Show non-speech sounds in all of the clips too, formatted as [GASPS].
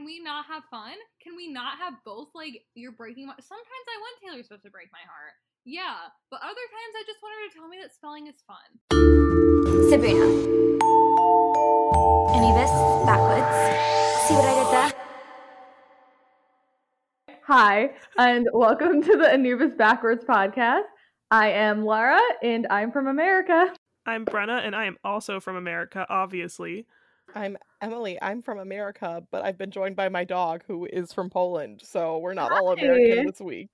Can we not have fun? Can we not have both? Like, you're breaking my. Sometimes I want Taylor Swift to break my heart. Yeah, but other times I just want her to tell me that spelling is fun. Sibuna. Anubis, backwards. See what I did there? Hi, and welcome to the Anubis Backwards podcast. I am Lara, and I'm from America. I'm Brenna, and I am also from America, obviously. I'm Emily. I'm from America, but I've been joined by my dog who is from Poland, so we're not all Hi. American this week.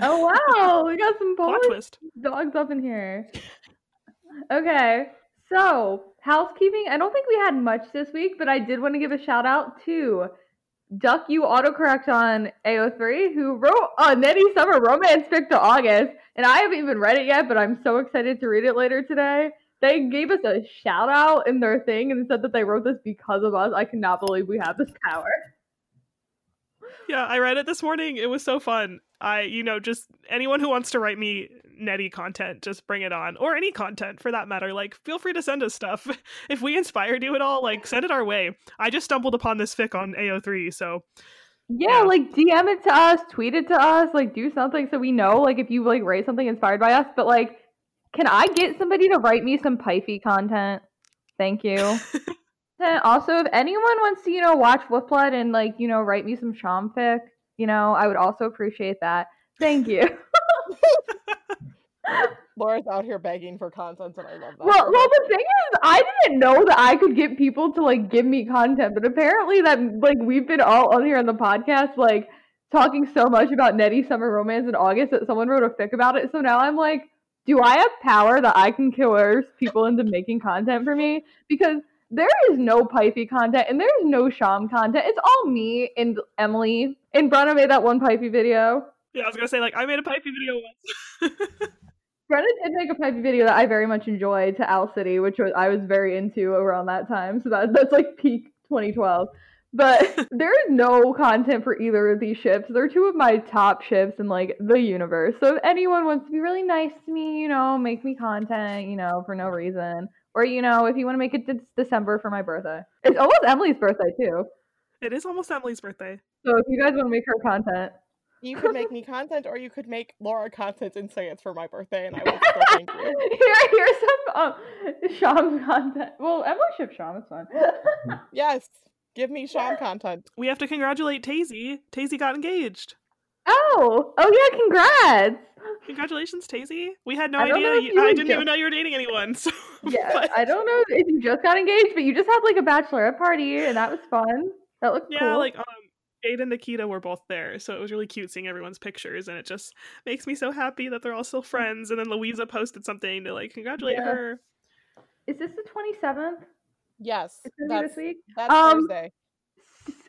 Oh wow, we got some [LAUGHS] Polish dogs up in here. Okay, so housekeeping. I don't think we had much this week, but I did want to give a shout out to Duck You Autocorrect on AO3, who wrote a Nettie Summer romance fic to August, and I haven't even read it yet, but I'm so excited to read it later today. They gave us a shout out in their thing and said that they wrote this because of us. I cannot believe we have this power. Yeah, I read it this morning. It was so fun. I, you know, just anyone who wants to write me Nettie content, just bring it on, or any content for that matter. Like, feel free to send us stuff. [LAUGHS] If we inspired you at all, like, send it our way. I just stumbled upon this fic on AO3, so Yeah, Yeah. like DM it to us, tweet it to us, like do something so we know, like if you like write something inspired by us. But like, can I get somebody to write me some Pifey content? Thank you. [LAUGHS] Also, if anyone wants to, you know, watch Wolf Blood and like, you know, write me some Sham fic, you know, I would also appreciate that. Thank you. [LAUGHS] Laura's out here begging for content, and I love that. well, well, the thing is, I didn't know that I could get people to like give me content, but apparently that like we've been all on here on the podcast like talking so much about Nettie summer romance in August that someone wrote a fic about it. So now I'm like, do I have power that I can coerce people into making content for me? Because there is no Pifey content and there's no Sham content. It's all me and Emily. And Brenna made that one Pifey video. yeah, I was gonna say, like, I made a pipey video once. [LAUGHS] Brenna did make a Pipey video that I very much enjoyed to Owl City, which was I was very into around that time. So that that's like peak 2012. But [LAUGHS] [LAUGHS] there is no content for either of these ships. They're two of my top ships in like the universe. So if anyone wants to be really nice to me, you know, make me content, you know, for no reason, or you know, if you want to make it de- December for my birthday, it's almost Emily's birthday too. it is almost Emily's birthday. So if you guys want to make her content, you could make me content, or you could make Laura content and say it's for my birthday, and I will still thank you. [LAUGHS] here here's some um, Sham content. Well, Emily ship Sham. It's fine. Yes, give me Sean content. We have to congratulate Tasie. Tasie got engaged. Oh, oh yeah, congrats. Congratulations, Tasie. We had no I idea. You, you I didn't jo- even know you were dating anyone. [LAUGHS] So, Yeah, but- I don't know if you just got engaged, but you just had like a bachelorette party, and that was fun. That looked cool. yeah, cool. like um, Jade and Nikita were both there, so it was really cute seeing everyone's pictures, and it just makes me so happy that they're all still friends. And then Louisa posted something to like congratulate Yeah. her. is this the twenty seventh? Yes, It's gonna be that's this week. that's Um, Thursday.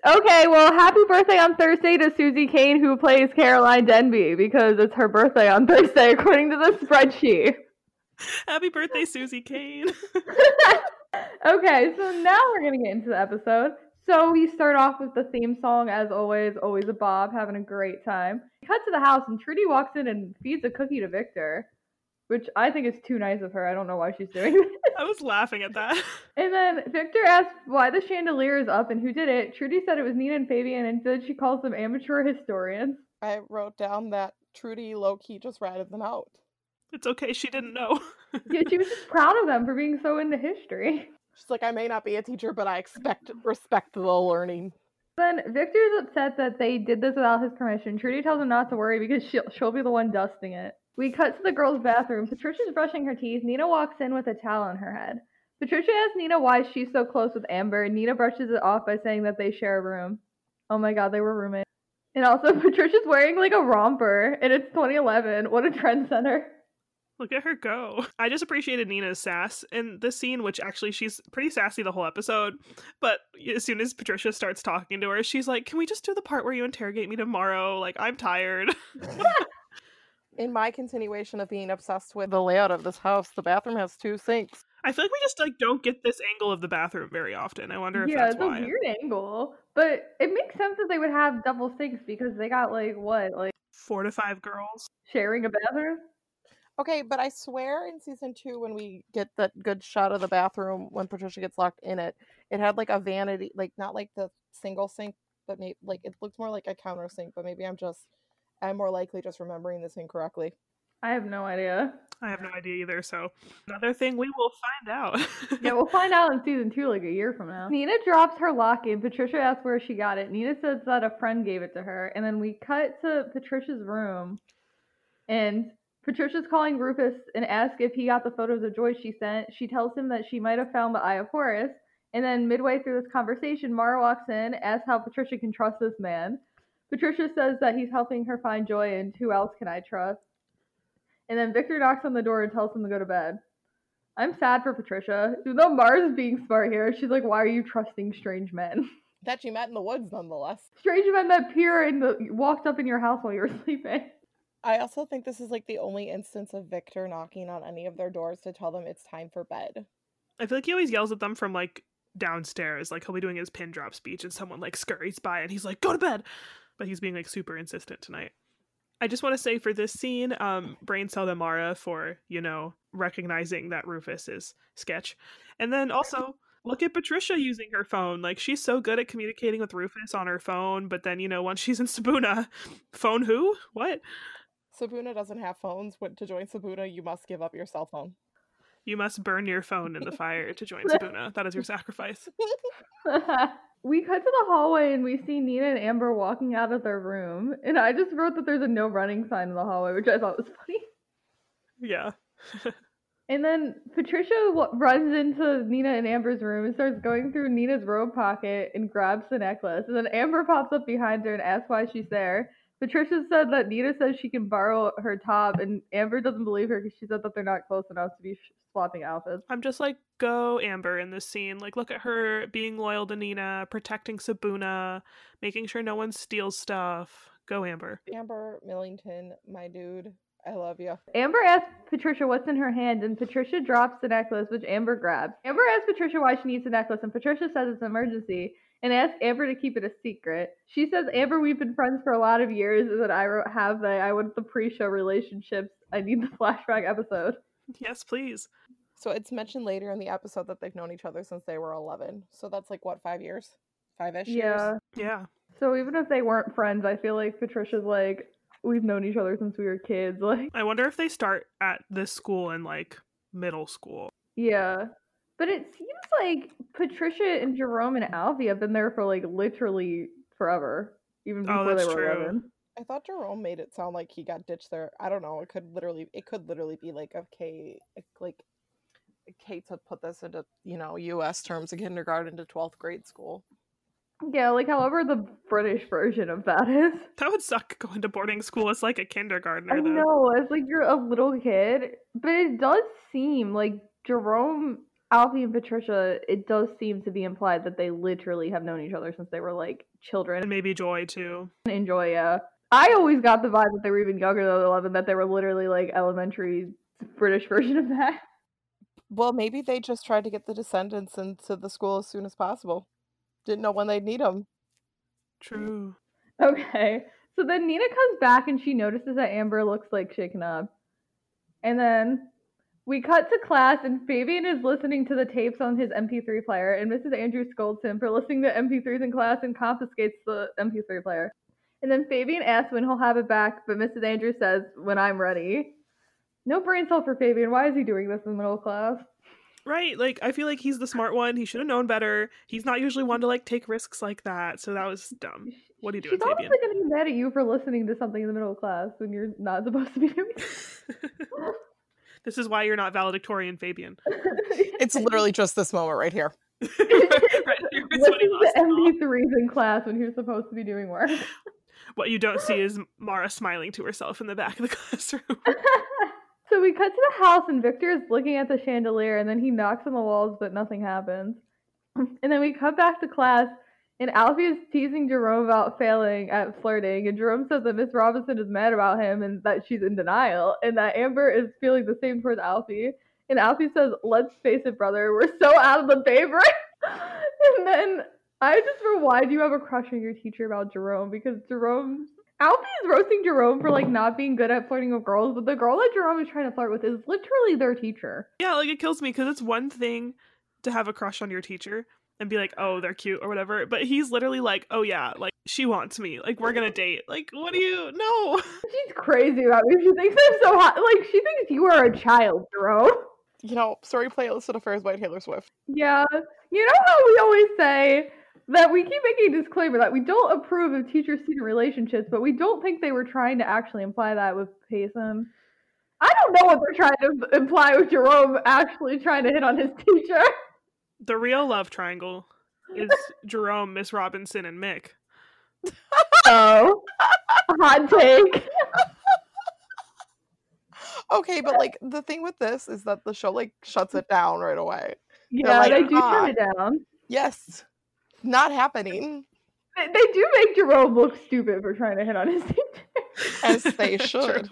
Okay, well, happy birthday on Thursday to Susy Kane, who plays Caroline Denby, because it's her birthday on [LAUGHS] Thursday, according to the spreadsheet. Happy birthday, Susy Kane. [LAUGHS] okay, so now we're gonna get into the episode. So we start off with the theme song, as always, always a Bob, having a great time. We cut to the house, and Trudy walks in and feeds a cookie to Victor, which I think is too nice of her. I don't know why she's doing [LAUGHS] this. I was laughing at that. And then Victor asks why the chandelier is up and who did it. Trudy said it was Nina and Fabian, and then she calls them amateur historians. I wrote down that Trudy low key just ratted them out. It's okay, she didn't know. Yeah, she was just proud of them for being so into history. She's like, I may not be a teacher, but I expect respect the learning. Then Victor's upset that they did this without his permission. Trudy tells him not to worry because she'll, she'll be the one dusting it. We cut to the girls' bathroom. Patricia's brushing her teeth. Nina walks in with a towel on her head. Patricia asks Nina why she's so close with Amber, Nina brushes it off by saying that they share a room. Oh my god, they were roommates. And also, [LAUGHS] Patricia's wearing like a romper, and it's 2011. What a trend center. Look at her go. I just appreciated Nina's sass in this scene, which actually she's pretty sassy the whole episode. But as soon as Patricia starts talking to her, she's like, Can we just do the part where you interrogate me tomorrow? Like, I'm tired. [LAUGHS] [LAUGHS] In my continuation of being obsessed with the layout of this house, the bathroom has two sinks. I feel like we just like don't get this angle of the bathroom very often. I wonder if yeah, that's it's why. a weird angle, but it makes sense that they would have double sinks because they got like what, like Four to five girls. sharing a bathroom. Okay, but I swear in season two, when we get that good shot of the bathroom when Patricia gets locked in it, it had like a vanity, like not like the single sink but maybe like it looks more like a counter sink. but maybe I'm just I'm more likely just remembering this incorrectly. I have no idea. I have no idea either. So another thing we will find out. [LAUGHS] Yeah, we'll find out in season two, like a year from now. Nina drops her lock, locket. Patricia asks where she got it. Nina says that a friend gave it to her. And then we cut to Patricia's room. And Patricia's calling Rufus and asks if he got the photos of Joy's she sent. She tells him that she might have found the Eye of Horus. And then midway through this conversation, Mara walks in, asks how Patricia can trust this man. Patricia says that he's helping her find joy, and who else can I trust? And then Victor knocks on the door and tells him to go to bed. I'm sad for Patricia. Even though Mars is being smart here, she's like, why are you trusting strange men? [LAUGHS] That you met in the woods, nonetheless. Strange men that appear and the, walked up in your house while you were [LAUGHS] sleeping. I also think this is like the only instance of Victor knocking on any of their doors to tell them it's time for bed. I feel like he always yells at them from like downstairs. Like he'll be doing his pin drop speech and someone like scurries by and he's like, go to bed. But he's being like super insistent tonight. I just want to say for this scene, um, brain cell to Mara for, you know, recognizing that Rufus is sketch. And then also look at Patricia using her phone. Like she's so good at communicating with Rufus on her phone, but then, you know, once she's in Sibuna, phone who? What? Sibuna doesn't have phones. When to join Sibuna, you must give up your cell phone. You must burn your phone in the fire to join [LAUGHS] Sibuna. That is your sacrifice. [LAUGHS] we cut to the hallway and we see Nina and Amber walking out of their room. And I just wrote that there's a no running sign in the hallway, which I thought was [LAUGHS] funny. Yeah. [LAUGHS] And then Patricia w- runs into Nina and Amber's room and starts going through Nina's robe pocket and grabs the necklace. And then Amber pops up behind her and asks why she's there. Patricia said that Nina says she can borrow her top, and Amber doesn't believe her because she said that they're not close enough to be swapping outfits. I'm just like, go Amber in this scene. Like, look at her being loyal to Nina, protecting Sibuna, making sure no one steals stuff. Go Amber. Amber Millington, my dude, I love you. Amber asks Patricia what's in her hand, and Patricia drops the necklace, which Amber grabs. Amber asks Patricia why she needs the necklace, and Patricia says it's an emergency and asks Amber to keep it a secret. She says, Amber, we've been friends for a lot of years, and that I have the I want the pre-show relationships. I need the [LAUGHS] flashback episode. Yes, please. So it's mentioned later in the episode that they've known each other since they were 11. So that's like what, five years? Five ish years? Yeah. Yeah. So even if they weren't friends, I feel like Patricia's like, we've known each other since we were kids. [LAUGHS] Like, I wonder if they start at this school in like middle school. yeah. But it seems like Patricia and Jerome and Alfie have been there for like literally forever, even Oh, before they were true. 11. I thought Jerome made it sound like he got ditched there. I don't know. It could literally, it could literally be like a K, like Kate to put this into you know U.S. terms, of kindergarten to twelfth grade school. Yeah, like however the British version of that is. [LAUGHS] That would suck going to boarding school as like a kindergartner. I though. know, it's like you're a little kid, but it does seem like Jerome, Alfie, and Patricia. It does seem to be implied that they literally have known each other since they were like children. And maybe Joy too. Enjoy, yeah. I always got the vibe that they were even younger than eleven, that they were literally like elementary British version of that. Well, maybe they just tried to get the descendants into the school as soon as possible. Didn't know when they'd need them. True. Okay. So then Nina comes back and she notices that Amber looks like shaken up. And then we cut to class and Fabian is listening to the tapes on his MP3 player and Mrs. Andrews scolds him for listening to MP3s in class and confiscates the MP3 player. And then Fabian asks when he'll have it back, but Mrs. Andrews says, when I'm ready. No brain cell for Fabian. Why is he doing this in the middle of class? Right. Like I feel like he's the smart one. He should have known better. He's not usually one to like take risks like that. So that was dumb. What are you doing, She's Fabian? honestly gonna be mad at you for listening to something in the middle of class when you're not supposed to be doing [LAUGHS] [LAUGHS] this is why you're not valedictorian, Fabian. [LAUGHS] It's literally just this moment right here. [LAUGHS] right. Here's Listen what he lost to it all. MP3s in class when you're supposed to be doing work. [LAUGHS] What you don't see is Mara smiling to herself in the back of the classroom. so we cut to the house and Victor is looking at the chandelier and then he knocks on the walls but nothing happens. [CLEARS THROAT] And then we cut back to class and Alfie is teasing Jerome about failing at flirting and Jerome says that Miss Robinson is mad about him and that she's in denial and that Amber is feeling the same towards Alfie. And Alfie says, Let's face it, brother, we're so out of the paper. [LAUGHS] and then I just wrote, Why do you have a crush on your teacher about Jerome? Because Jerome Alfie is roasting Jerome for like not being good at flirting with girls, but the girl that Jerome is trying to flirt with is literally their teacher. yeah, like it kills me because it's one thing to have a crush on your teacher, and be like, "Oh, they're cute" or whatever. But he's literally like, "Oh yeah, like she wants me. Like we're gonna date. Like what do you? [LAUGHS] No." She's crazy about me. She thinks I'm so hot. Like she thinks you are a child, Jerome. You know, story playlist and affairs by Taylor Swift. Yeah. You know how we always say that we keep making a disclaimer that we don't approve of teacher student relationships, but we don't think they were trying to actually imply that with Payson. I don't know what they're trying to imply with Jerome actually trying to hit on his teacher. [LAUGHS] The real love triangle is Jerome, Miss Robinson, and Mick. Oh, hot take. Okay, but like the thing with this is that the show like shuts it down right away. Yeah, like, they do "Ah." turn it down. Yes, not happening They, they do make Jerome look stupid for trying to hit on his teacher. [LAUGHS] as they should.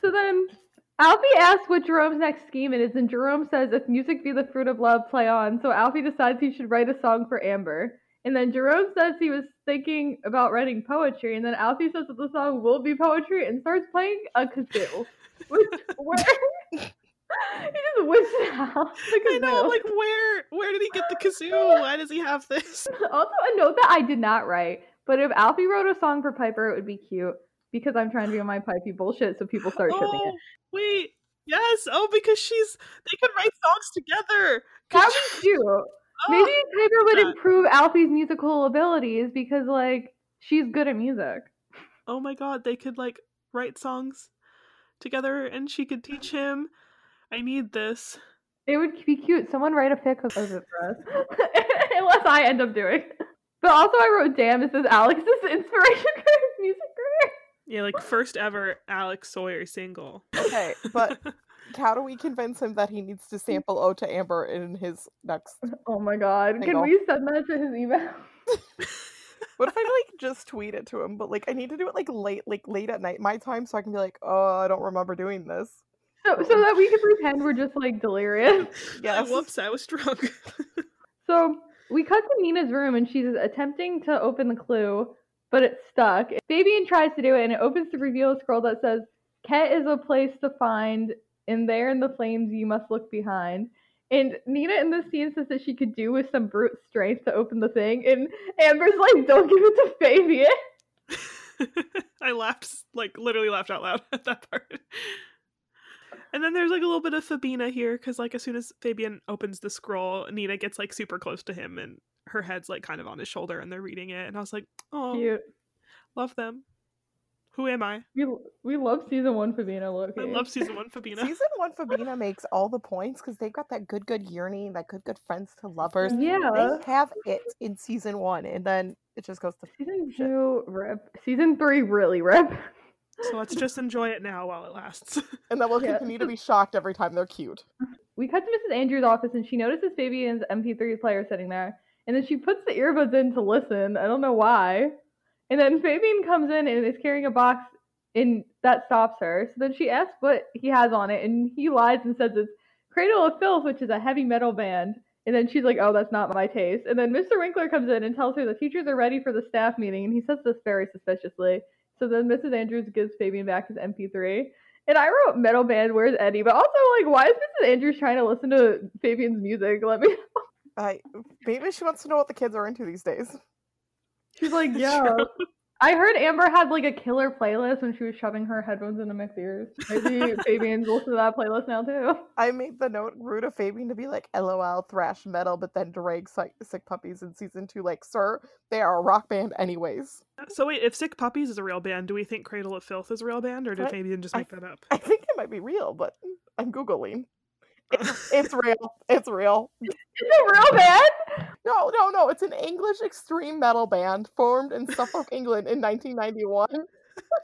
So then Alfie asks what Jerome's next scheme is, and Jerome says, If music be the fruit of love, play on. So Alfie decides he should write a song for Amber. And then Jerome says he was thinking about writing poetry, and then Alfie says that the song will be poetry and starts playing a kazoo. Which, where, [LAUGHS] he just it out. The I know. I'm like, where? Where did he get the kazoo? Why does he have this? [LAUGHS] Also, a note that I did not write, but if Alfie wrote a song for Piper, it would be cute because I'm trying to be on my pipey bullshit, so people start tripping Oh, it. wait. Yes. Oh, because she's. They could write songs together. That be cute. [LAUGHS] Oh, Maybe Piper would improve Alfie's musical abilities because, like, she's good at music. oh my god, they could like write songs together, and she could teach him. I need this. It would be cute. Someone write a fic of it for us. [LAUGHS] Unless I end up doing it. But also, I wrote, damn, this is Alex's [LAUGHS] inspiration for his music career. Yeah, like first ever Alex Sawyer single. Okay, but [LAUGHS] how do we convince him that he needs to sample O to Amber" in his next? Oh my god. Can we send that to his email? [LAUGHS] What if I [LAUGHS] like just tweet it to him? But like, I need to do it like late, like late at night my time, so I can be like, "Oh, I don't remember doing this." So, so oh. that we can pretend we're just, like, delirious. Yes. Whoops, I was drunk. So we cut to Nina's room and she's attempting to open the clue, but it's stuck. Fabian tries to do it and it opens to reveal a scroll that says, Ket is a place to find, and there in the flames you must look behind. And Nina in this scene says that she could do with some brute strength to open the thing, and Amber's like, don't give it to Fabian. [LAUGHS] [LAUGHS] I laughed, like literally laughed out loud [LAUGHS] at that part. And then there's like a little bit of Fabina here because like as soon as Fabian opens the scroll, Nina gets like super close to him and her head's like kind of on his shoulder and they're reading it. And I was like, oh, Cute. love them. Who am I? We, we love season one Fabina look. I love season one Fabina. Season one, Fabina makes all the points because they've got that good, good yearning, that good, good friends to lovers. Yeah. They have it in season one, and then it just goes to Season two, rip. Season three, really rip. So let's just enjoy it now while it lasts. [LAUGHS] and then we'll Yeah. continue to be shocked every time they're cute. we cut to Mrs. Andrews' office and she notices Fabian's MP3 player sitting there. And then she puts the earbuds in to listen. I don't know why. And then Fabian comes in and is carrying a box and that stops her. So then she asks what he has on it and he lies and says it's Cradle of Filth, which is a heavy metal band. And then she's like, oh, that's not my taste. And then Mr. Winkler comes in and tells her the teachers are ready for the staff meeting. And he says this very suspiciously. So then Mrs. Andrews gives Fabian back his MP3. And I wrote metal band, where's Eddie? But also, like, why is Mrs. Andrews trying to listen to Fabian's music? Let me. [LAUGHS] I maybe she wants to know what the kids are into these days. She's like, [LAUGHS] yeah. true. I heard Amber had like a killer playlist when she was shoving her headphones into Mick's ears. Maybe [LAUGHS] Fabian's listen to that playlist now too. I made the note rude of Fabian to be like LOL thrash metal, but then drag sick, sick puppies in season two. Like, sir, they are a rock band anyways. So wait, if Sick Puppies is a real band, do we think Cradle of Filth is a real band, or did I- Fabian just I make that up? I think it might be real, but I'm googling. It's, it's real. It's real. It's a real band. No, no, no. It's an English extreme metal band formed in Suffolk, England in 1991.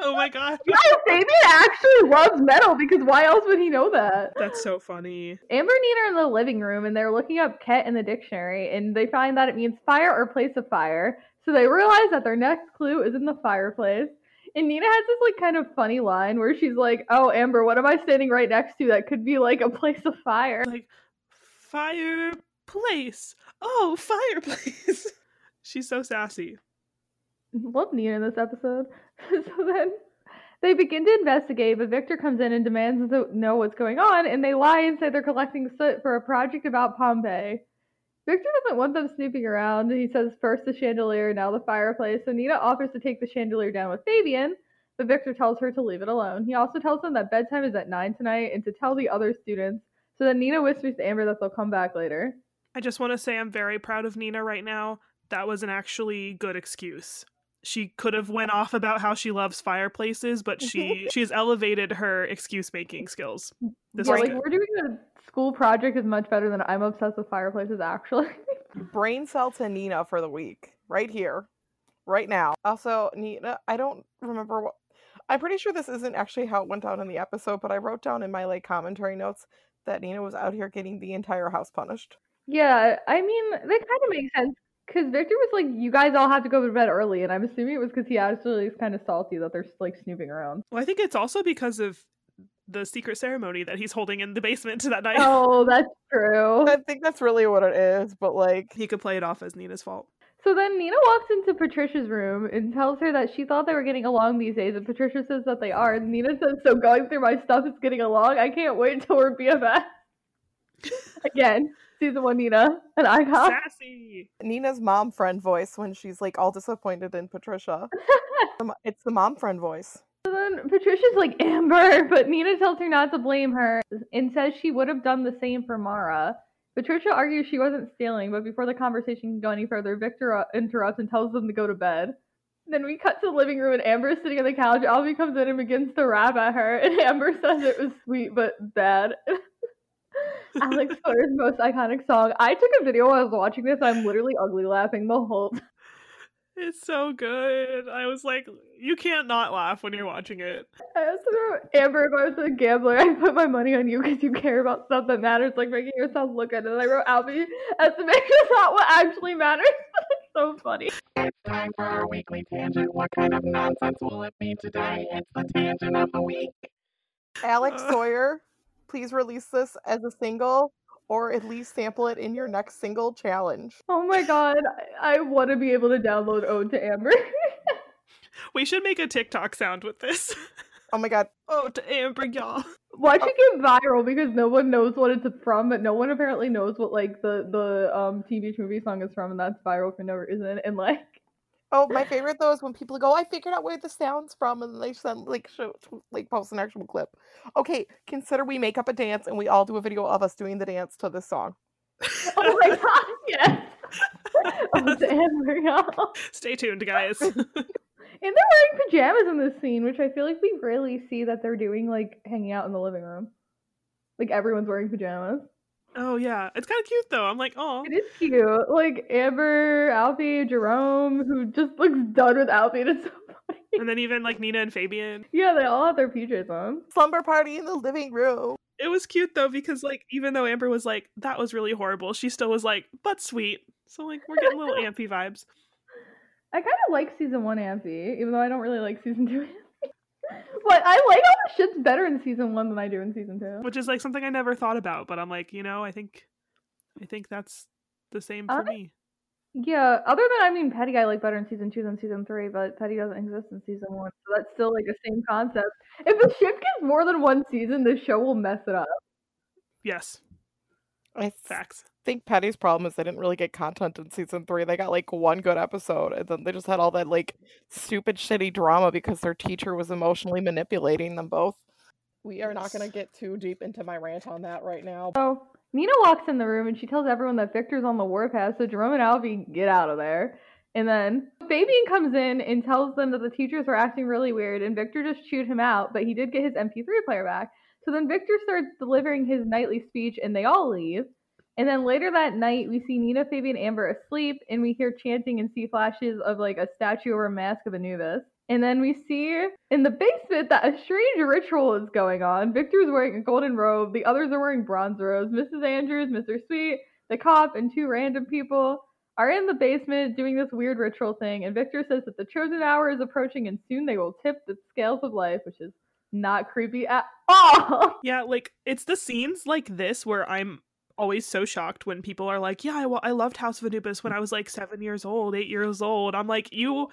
Oh my god, [LAUGHS] Guys, Fabian actually loves metal because why else would he know that? that's so funny. Amber and Nina are in the living room and they're looking up Ket in the dictionary and they find that it means fire or place of fire. So they realize that their next clue is in the fireplace. And Nina has this like kind of funny line where she's like, "Oh, Amber, what am I standing right next to that could be like a place of fire?" Like fireplace. Oh, fireplace. [LAUGHS] She's so sassy. Love Nina in this episode. [LAUGHS] so then they begin to investigate, but Victor comes in and demands to know what's going on, and they lie and say they're collecting soot for a project about Pompeii. Victor doesn't want them snooping around. He says first the chandelier, now the fireplace. So Nina offers to take the chandelier down with Fabian, but Victor tells her to leave it alone. He also tells them that bedtime is at 9 tonight and to tell the other students. So then Nina whispers to Amber that they'll come back later. I just want to say I'm very proud of Nina right now. That was an actually good excuse. She could have went off about how she loves fireplaces, but she [LAUGHS] she has elevated her excuse making skills. This yeah, like good. we're doing a school project is much better than I'm obsessed with fireplaces actually. [LAUGHS] Brain cell to Nina for the week, right here, right now. Also, Nina, I don't remember what. I'm pretty sure this isn't actually how it went down in the episode, but I wrote down in my like commentary notes that Nina was out here getting the entire house punished. yeah, I mean that kind of makes sense because Victor was like, "You guys all have to go to bed early," and I'm assuming it was because he actually is kind of salty that they're like snooping around. Well, I think it's also because of the secret ceremony that he's holding in the basement [LAUGHS] that night. Oh, that's true. I think that's really what it is, but like, He could play it off as Nina's fault. So then Nina walks into Patricia's room and tells her that she thought they were getting along these days, and Patricia says that they are. And Nina says, "So going through my stuff is getting along. I can't wait till we're BFF." [LAUGHS] Again, season one Nina, an icon. Sassy. Nina's mom friend voice when she's like all disappointed in Patricia. [LAUGHS] It's the mom friend voice. Patricia's like Amber, [LAUGHS] but Nina tells her not to blame her and says she would have done the same for Mara. Patricia argues she wasn't stealing, but before the conversation can go any further, Victor uh, interrupts and tells them to go to bed. Then we cut to the living room and Amber is sitting on the couch. Alfie comes in and begins to rap at her, and [LAUGHS] Amber says it was sweet but bad. [LAUGHS] Alex Flur's most iconic song. I took a video while I was watching this. I'm literally ugly laughing the whole time. It's so good. I was like, you can't not laugh when you're watching it. I also wrote, Amber, if I was a gambler, I'd put my money on you because you care about stuff that matters, like making yourself look good. And I wrote Alfie as to make sure not what actually matters. [LAUGHS] it's so funny. It's time for our weekly tangent. What kind of nonsense will it be today? It's the tangent of the week. Alex Uh. Sawyer, please release this as a single, or at least sample it in your next single challenge. Oh my god, I, I want to be able to download Ode to Amber. [LAUGHS] We should make a TikTok sound with this. Oh my god, [LAUGHS] oh, to Amber, y'all. Watch it get viral because no one knows what it's from, but no one apparently knows what like the the um TV movie song is from, and that's viral for no reason. And like, Oh, my [LAUGHS] favorite though is when people go, "I figured out where the sound's from," and they send like show, like post an actual clip. Okay, consider we make up a dance and we all do a video of us doing the dance to this song. [LAUGHS] oh my god, [LAUGHS] yes. Ode to Amber. Stay tuned, guys. And they're wearing pajamas in this scene, which I feel like we rarely see that they're doing like hanging out in the living room. Like everyone's wearing pajamas. Oh yeah, it's kind of cute though. I'm like, oh, It is cute. Like Amber, Alfie, Jerome, who just looks done with Alfie. It's so funny. and then even like Nina and Fabian. Yeah, they all have their PJs on. Slumber party in the living room. It was cute though because like even though Amber was like that was really horrible, she still was like, but sweet. So like we're getting little [LAUGHS] Ampy vibes. I kind of like season one Amfie, even though I don't really like season two Amfie. but I like all the shit's better in season one than I do in season two. which is like something I never thought about. But I'm like, you know, I think, I think that's the same for I- me. Yeah, other than I mean Peddie I like better in season two than season three, but Peddie doesn't exist in season one, so that's still like the same concept. If the ship gets more than one season, the show will mess it up. Yes, I th- facts. Think Peddie's problem is they didn't really get content in season three. They got like one good episode, and then they just had all that like stupid, shitty drama because their teacher was emotionally manipulating them both. We are not going to get too deep into my rant on that right now. So Nina walks in the room and she tells everyone that Victor's on the warpath, so Jerome and Alfie get out of there. And then Fabian comes in and tells them that the teachers were acting really weird, and Victor just chewed him out, but he did get his MP3 player back. So then Victor starts delivering his nightly speech, and they all leave. And then later that night, we see Nina, Fabian, Amber asleep, and we hear chanting and see flashes of like a statue or a mask of Anubis. And then we see in the basement that a strange ritual is going on. Victor's wearing a golden robe, the others are wearing bronze robes. Mrs. Andrews, Mr. Sweet, the cop, and two random people are in the basement doing this weird ritual thing. And Victor says that the chosen hour is approaching and soon they will tip the scales of life, which is not creepy at all. [LAUGHS] Yeah, like it's the scenes like this where I'm always so shocked when people are like, "Yeah, I, wa- I loved House of Anubis when I was like seven years old, eight years old." I'm like, you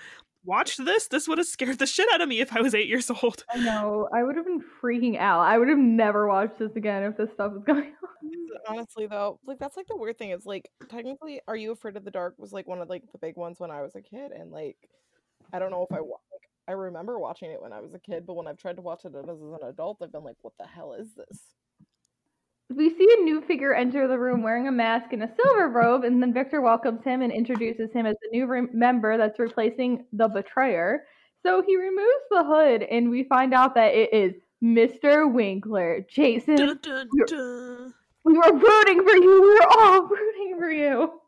watched this? This would have scared the shit out of me if I was eight years old. I know. I would have been freaking out. I would have never watched this again if this stuff was [LAUGHS] going on. honestly though, like that's like the weird thing is like technically Are You Afraid of the Dark was like one of like the big ones when I was a kid and like I don't know if I wa- like I remember watching it when I was a kid, but when I've tried to watch it as an adult, I've been like, what the hell is this? We see a new figure enter the room wearing a mask and a silver robe, and then Victor welcomes him and introduces him as the new re- member that's replacing the betrayer. So he removes the hood, and we find out that it is Mr. Winkler. Jason, Dun, dun, dun. we were rooting for you. We were all rooting for you.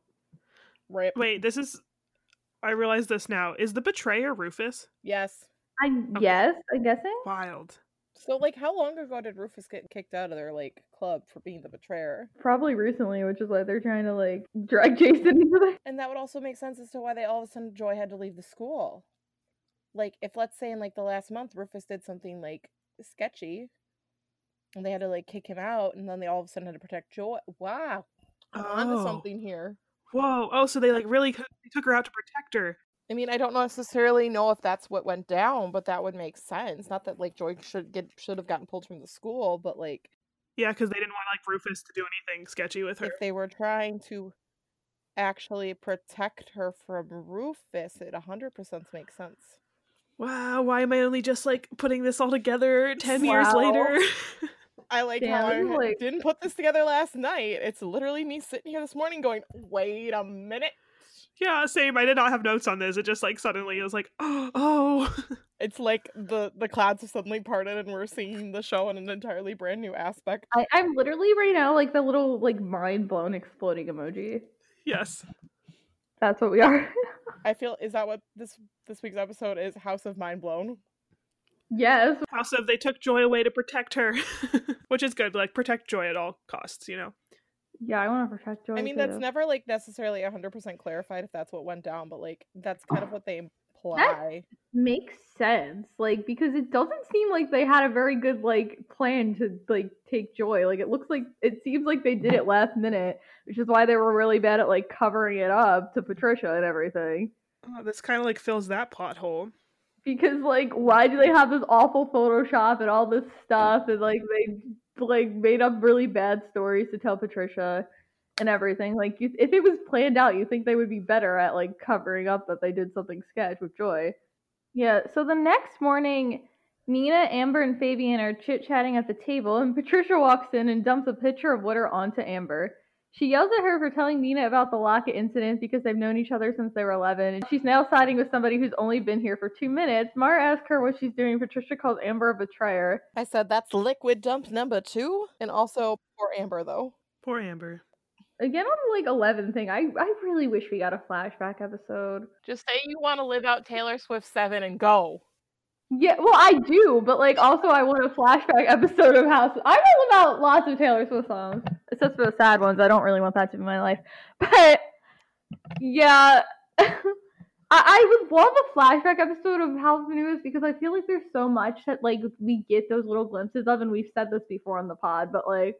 Rip. Wait, this is. I realize this now. Is the betrayer Rufus? Yes. I yes, I'm guessing. Wild. So like how long ago did Rufus get kicked out of their like club for being the betrayer? Probably recently, which is why they're trying to like drag [LAUGHS] Jason into the. And that would also make sense as to why they all of a sudden Joy had to leave the school. Like if let's say in like the last month Rufus did something like sketchy and they had to like kick him out and then they all of a sudden had to protect Joy. Wow. I'm onto Oh. something here. Whoa. Oh, so they like really took her out to protect her. I mean, I don't necessarily know if that's what went down, but that would make sense. Not that like Joy should get should have gotten pulled from the school, but like Yeah, because they didn't want like Rufus to do anything sketchy with her. if they were trying to actually protect her from Rufus, it 100% makes sense. Wow, why am I only just like putting this all together 10 years later? [LAUGHS] I like Damn, how I this is ha- like- didn't put this together last night. It's literally me sitting here this morning going, wait a minute. Yeah, same. I did not have notes on this. It just like suddenly it was like, oh, [GASPS] oh. It's like the the clouds have suddenly parted and we're seeing the show in an entirely brand new aspect. I, I'm literally right now like the little like mind blown exploding emoji. yes. That's what we are. [LAUGHS] I feel is that what this this week's episode is? House of Mind Blown. yes. House of they took Joy away to protect her, [LAUGHS] which is good. Like protect Joy at all costs, you know. Yeah, I want to protect Joy. I mean, that's never like necessarily 100% clarified if that's what went down, but like that's kind of [SIGHS] what they imply. That makes sense. Like because it doesn't seem like they had a very good like plan to like take Joy. Like it looks like it seems like they did it last minute, which is why they were really bad at like covering it up to Patricia and everything. Oh, this kind of like fills that plot hole. Because like why do they have this awful Photoshop and all this mm. stuff and like they like made up really bad stories to tell Patricia and everything. Like you, if it was planned out, you think they would be better at like covering up that they did something sketch with Joy. Yeah. So the next morning, Nina, Amber, and Fabian are chit chatting at the table, and Patricia walks in and dumps a pitcher of water onto Amber. She yells at her for telling Nina about the Lockett incident because they've known each other since they were 11, and she's now siding with somebody who's only been here for two minutes. Mara asks her what she's doing. Patricia calls Amber a betrayer. I said that's liquid dump number two, and also poor Amber though. Poor Amber. Again on the like 11 thing, I, I really wish we got a flashback episode. Just say you want to live out Taylor Swift seven and go. Yeah, well, I do, but like also I want a flashback episode of House. I'm all about lots of Taylor Swift songs, except for the sad ones. I don't really want that to be my life. But yeah, [LAUGHS] I, I would love a flashback episode of House of News because I feel like there's so much that like we get those little glimpses of, and we've said this before on the pod, but like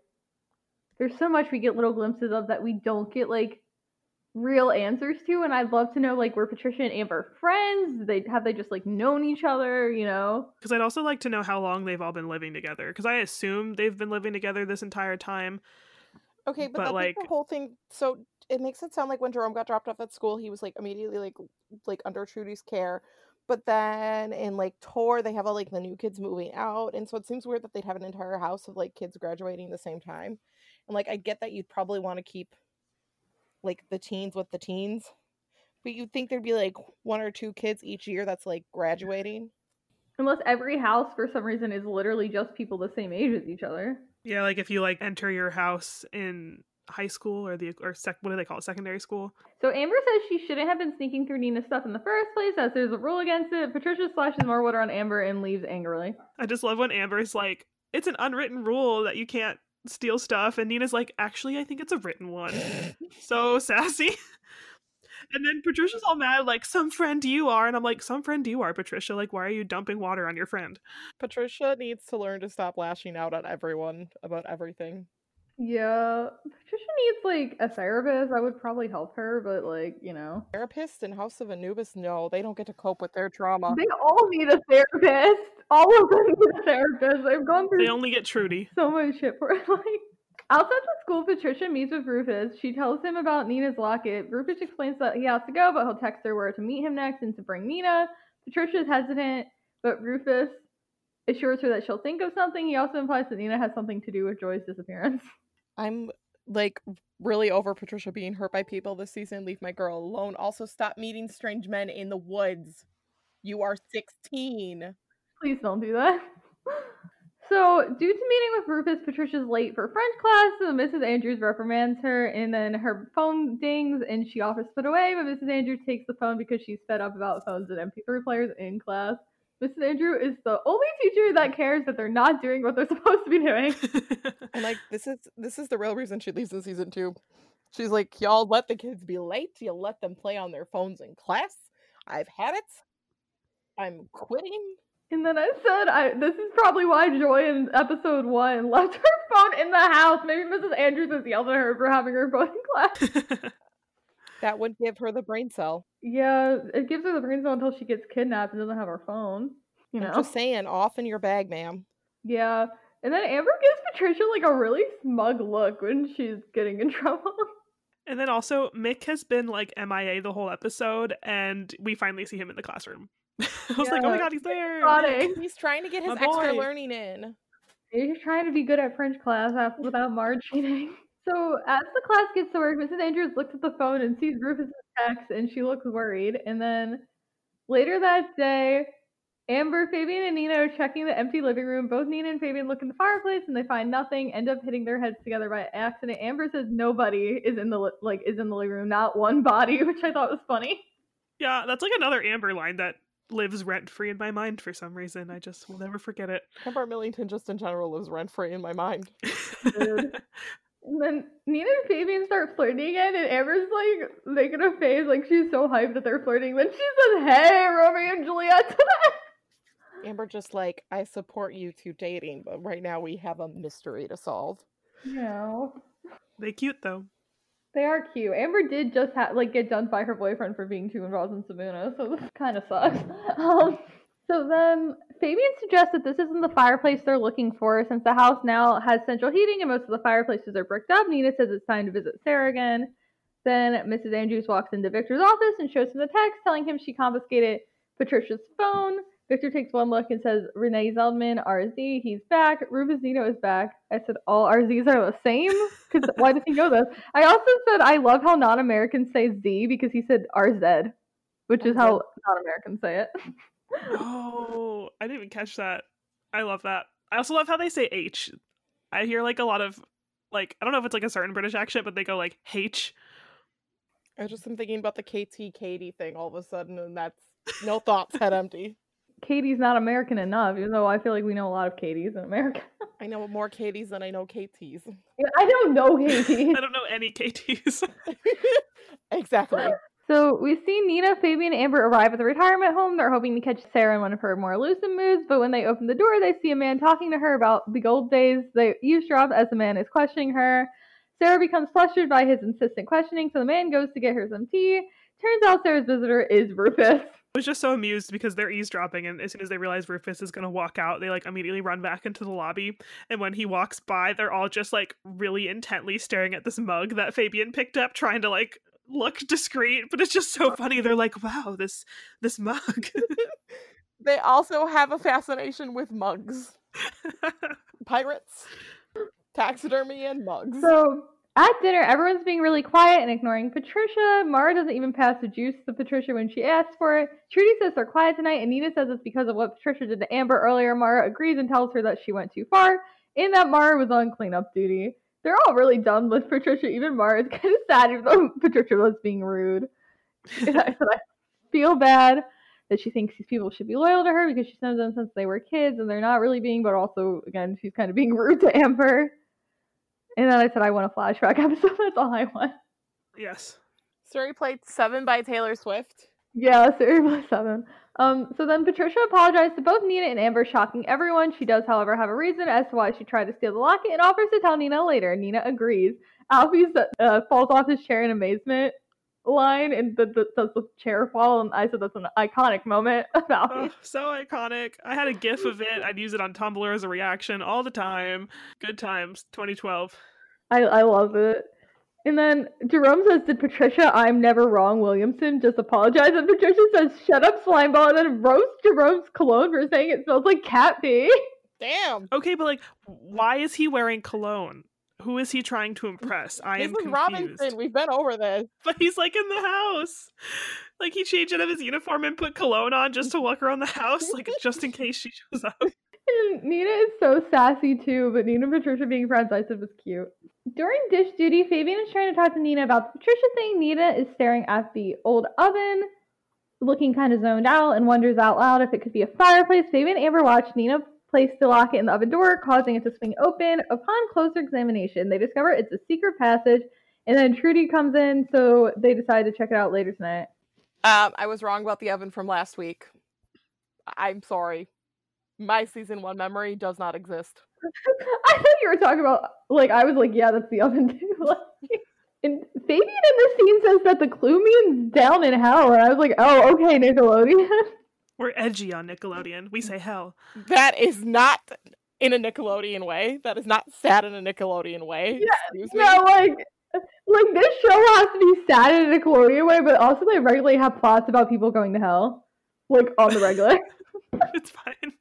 there's so much we get little glimpses of that we don't get like real answers to and I'd love to know like were Patricia and Amber friends? They have they just like known each other, you know? Because I'd also like to know how long they've all been living together. Because I assume they've been living together this entire time. Okay, but, But, that's like like- the whole thing. So it makes it sound like when Jerome got dropped off at school, he was like immediately like like under Trudy's care. But then in like tour, they have all like the new kids moving out, and so it seems weird that they'd have an entire house of like kids graduating the same time. And like I get that you'd probably want to keep like the teens with the teens, but you'd think there'd be like one or two kids each year that's like graduating. Unless every house for some reason is literally just people the same age as each other. Yeah, like if you like enter your house in high school or the or sec what do they call it secondary school So Amber says she shouldn't have been sneaking through Nina's stuff in the first place, as there's a rule against it. Patricia slashes more water on Amber and leaves angrily. i just love when amber's like it's an unwritten rule that you can't steal stuff and nina's like actually i think it's a written one. [LAUGHS] So sassy. [LAUGHS] And then patricia's all mad like some friend you are. And i'm like some friend you are patricia. Like why are you dumping water on your friend? Patricia needs to learn to stop lashing out at everyone about everything. Yeah, Patricia needs like a therapist. I would probably help her, but like you know, Therapist in House of Anubis, no, they don't get to cope with their trauma. they all need a therapist. All of them need a therapist. I've gone through they only get trudy so much shit for it. [LAUGHS] Like, Outside the school, Patricia meets with Rufus. She tells him about Nina's locket. Rufus explains that he has to go, but he'll text her where to meet him next and to bring Nina. Patricia is hesitant, but Rufus assures her that she'll think of something. He also implies that Nina has something to do with Joy's disappearance. [LAUGHS] I'm like really over Patricia being hurt by people this season. Leave my girl alone. Also, stop meeting strange men in the woods. You are 16. Please don't do that. [LAUGHS] So, due to meeting with Rufus, Patricia's late for French class, so Mrs. Andrews reprimands her, and then her phone dings, and she offers to put away, but Mrs. Andrews takes the phone because she's fed up about phones and MP3 players in class. Mrs. Andrew is the only teacher that cares that they're not doing what they're supposed to be doing. [LAUGHS] And like this is this is the real reason she leaves in season two. She's like, y'all let the kids be late. You let them play on their phones in class. I've had it. I'm quitting. And then I said, I this is probably why Joy in episode one left her phone in the house. Maybe Mrs. Andrews has yelled at her for having her phone in class. [LAUGHS] That would give her the brain cell. Yeah, it gives her the brain cell until she gets kidnapped and doesn't have her phone. You know? I'm just saying, off in your bag, ma'am. Yeah. And then Amber gives Patricia like a really smug look when she's getting in [LAUGHS] trouble. and then also, Mick has been like MIA the whole episode, and we finally see him in the classroom. [LAUGHS] I was like, oh my god, he's there. Funny. He's trying to get his extra learning in. He's trying to be good at French class uh, without Marge cheating. [LAUGHS] So as the class gets to work, Mrs. Andrews looks at the phone and sees Rufus's text, and she looks worried. And then later that day, Amber, Fabian, and Nina are checking the empty living room. Both Nina and Fabian look in the fireplace, and they find nothing. End up hitting their heads together by accident. Amber says nobody is in the li- like is in the living room, not one body, [LAUGHS] which I thought was funny. Yeah, that's like another Amber line that lives rent free in my mind for some reason. I just will never forget it. Amber Millington just in general lives rent free in my mind. [LAUGHS] Dude. And then Nina and Fabian start flirting again, and Amber's like making a face like she's so hyped that they're flirting. Then she says, "Hey, Romeo and Juliet." [LAUGHS] Amber just like, I support you two dating, but right now we have a mystery to solve. you know, they cute though. they are cute. Amber did just ha- like get dumped by her boyfriend for being too involved in Sibuna, so this kind of sucks. [LAUGHS] Um, so then Fabian suggests that this isn't the fireplace they're looking for, since the house now has central heating and most of the fireplaces are bricked up. Nina says it's time to visit Sarah again. Then Mrs. Andrews walks into Victor's office and shows him the text telling him she confiscated Patricia's phone. Victor takes one look and says, Renee Zeldman, RZ, he's back. Rufus Zeno is back. I said, all RZs are the same? Because [LAUGHS] why does he know this? I also said, I love how non Americans say Z because he said RZ, which is how non Americans say it. [LAUGHS] Oh, I didn't even catch that. I love that. I also love how they say H. I hear like a lot of like I don't know if it's like a certain British accent, but they go like H. I just am thinking about the KT Katie thing all of a sudden, and that's no thoughts, head empty. Katie's not American enough, even though I feel like we know a lot of Katies in America. I know more Katies than I know KTs. Yeah, I don't know Katie. [LAUGHS] I don't know any KTs. [LAUGHS] exactly. So we see Nina, Fabian, and Amber arrive at the retirement home. They're hoping to catch Sarah in one of her more elusive moods, but when they open the door, they see a man talking to her about the old days. They eavesdrop as the man is questioning her. Sarah becomes flustered by his insistent questioning, so the man goes to get her some tea. Turns out Sarah's visitor is Rufus. I was just so amused because they're eavesdropping, and as soon as they realize Rufus is gonna walk out, they like immediately run back into the lobby. And when he walks by, they're all just like really intently staring at this mug that Fabian picked up, trying to like look discreet. But it's just so funny. They're like, "Wow, this this mug." [LAUGHS] [LAUGHS] They also have a fascination with mugs, [LAUGHS] pirates, taxidermy, and mugs. So at dinner, everyone's being really quiet and ignoring Patricia. Mara doesn't even pass the juice to Patricia when she asks for it. Trudy says they're quiet tonight, and Nina says it's because of what Patricia did to Amber earlier. Mara agrees and tells her that she went too far and that Mara was on cleanup duty. They're all really done with Patricia. Even Mara is kind of sad, even though [LAUGHS] Patricia was being rude. And I [LAUGHS] said, I feel bad that she thinks these people should be loyal to her because she's known them since they were kids, and they're not really being, but also, again, she's kind of being [LAUGHS] rude to Amber. And then I said, I want a flashback episode. That's all I want. yes. Story played Seven by Taylor Swift. Yeah, Serial 7. Um, so then Patricia apologized to both Nina and Amber, shocking everyone. She does, however, have a reason as to why she tried to steal the locket and offers to tell Nina later. Nina agrees. Alfie uh, falls off his chair in amazement line and the, the, does the chair fall, and I said that's an iconic moment [LAUGHS] of Alfie. Oh, so iconic. I had a gif of it. I'd use it on Tumblr as a reaction all the time. Good times. 2012. I, I love it. And then Jerome says, Did Patricia, I'm never wrong, Williamson, just apologize? And Patricia says, Shut up, slimeball, and then roast Jerome's cologne for saying it smells like cat pee. Damn. Okay, but like, why is he wearing cologne? Who is he trying to impress? I this am confused. Robinson. We've been over this. [LAUGHS] But he's like in the house. Like he changed out of his uniform and put cologne on just to walk around the house, like just in case she shows up. And Nina is so sassy too, but Nina and Patricia being friends I said was cute. During dish duty, Fabian is trying to talk to Nina about the Patricia thing. Nina is staring at the old oven, looking kind of zoned out, and wonders out loud if it could be a fireplace. Fabian and Amber watch Nina place the locket in the oven door, causing it to swing open. Upon closer examination, they discover it's a secret passage, and then Trudy comes in, so they decide to check it out later tonight. Um, I was wrong about the oven from last week. I'm sorry. My season one memory does not exist. [LAUGHS] I thought you were talking about like I was like, yeah, that's the oven too. [LAUGHS] Like, and Fabian in this scene says that the clue means down in hell, and I was like, oh, okay, Nickelodeon. [LAUGHS] We're edgy on Nickelodeon. We say hell. That is not in a Nickelodeon way. That is not sad in a Nickelodeon way. Excuse me. no, like, like this show has to be sad in a Nickelodeon way, but also they regularly have plots about people going to hell, like on the regular. It's fine.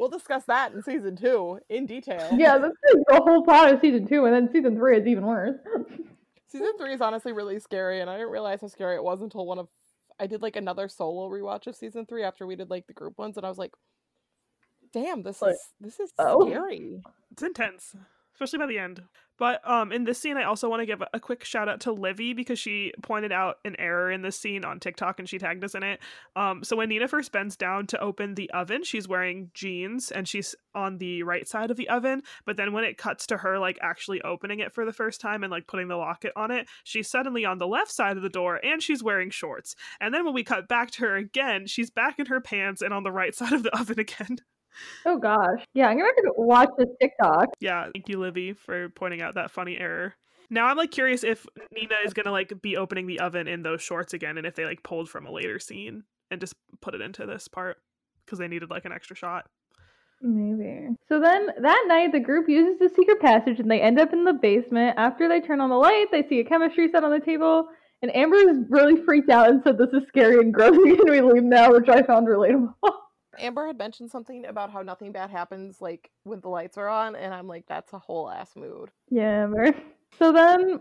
We'll discuss that in season two in detail. yeah, that's like the whole plot of season two, and then season three is even worse. Season three is honestly really scary, and I didn't realize how scary it was until one of I did like another solo rewatch of season three after we did like the group ones, and I was like, "Damn, this Like, is this is oh. scary." It's intense, especially by the end. But um, in this scene, I also want to give a quick shout out to Livy because she pointed out an error in this scene on TikTok and she tagged us in it. Um, so when Nina first bends down to open the oven, she's wearing jeans and she's on the right side of the oven. But then when it cuts to her like actually opening it for the first time and like putting the locket on it, she's suddenly on the left side of the door and she's wearing shorts. And then when we cut back to her again, she's back in her pants and on the right [LAUGHS] side of the oven again. Oh gosh, yeah, I'm gonna have to watch this TikTok. Yeah, thank you, Livy, for pointing out that funny error. Now I'm like curious if Nina is gonna like be opening the oven in those shorts again, and if they like pulled from a later scene and just put it into this part because they needed like an extra shot. Maybe. So then that night, the group uses the secret passage and they end up in the basement. After they turn on the light, they see a chemistry set on the table. And Amber is really freaked out and said, This is scary and gross. [LAUGHS] Can we leave now? Which I found relatable. [LAUGHS] Amber had mentioned something about how nothing bad happens like when the lights are on, and I'm like, "That's a whole ass mood." yeah, Amber. So then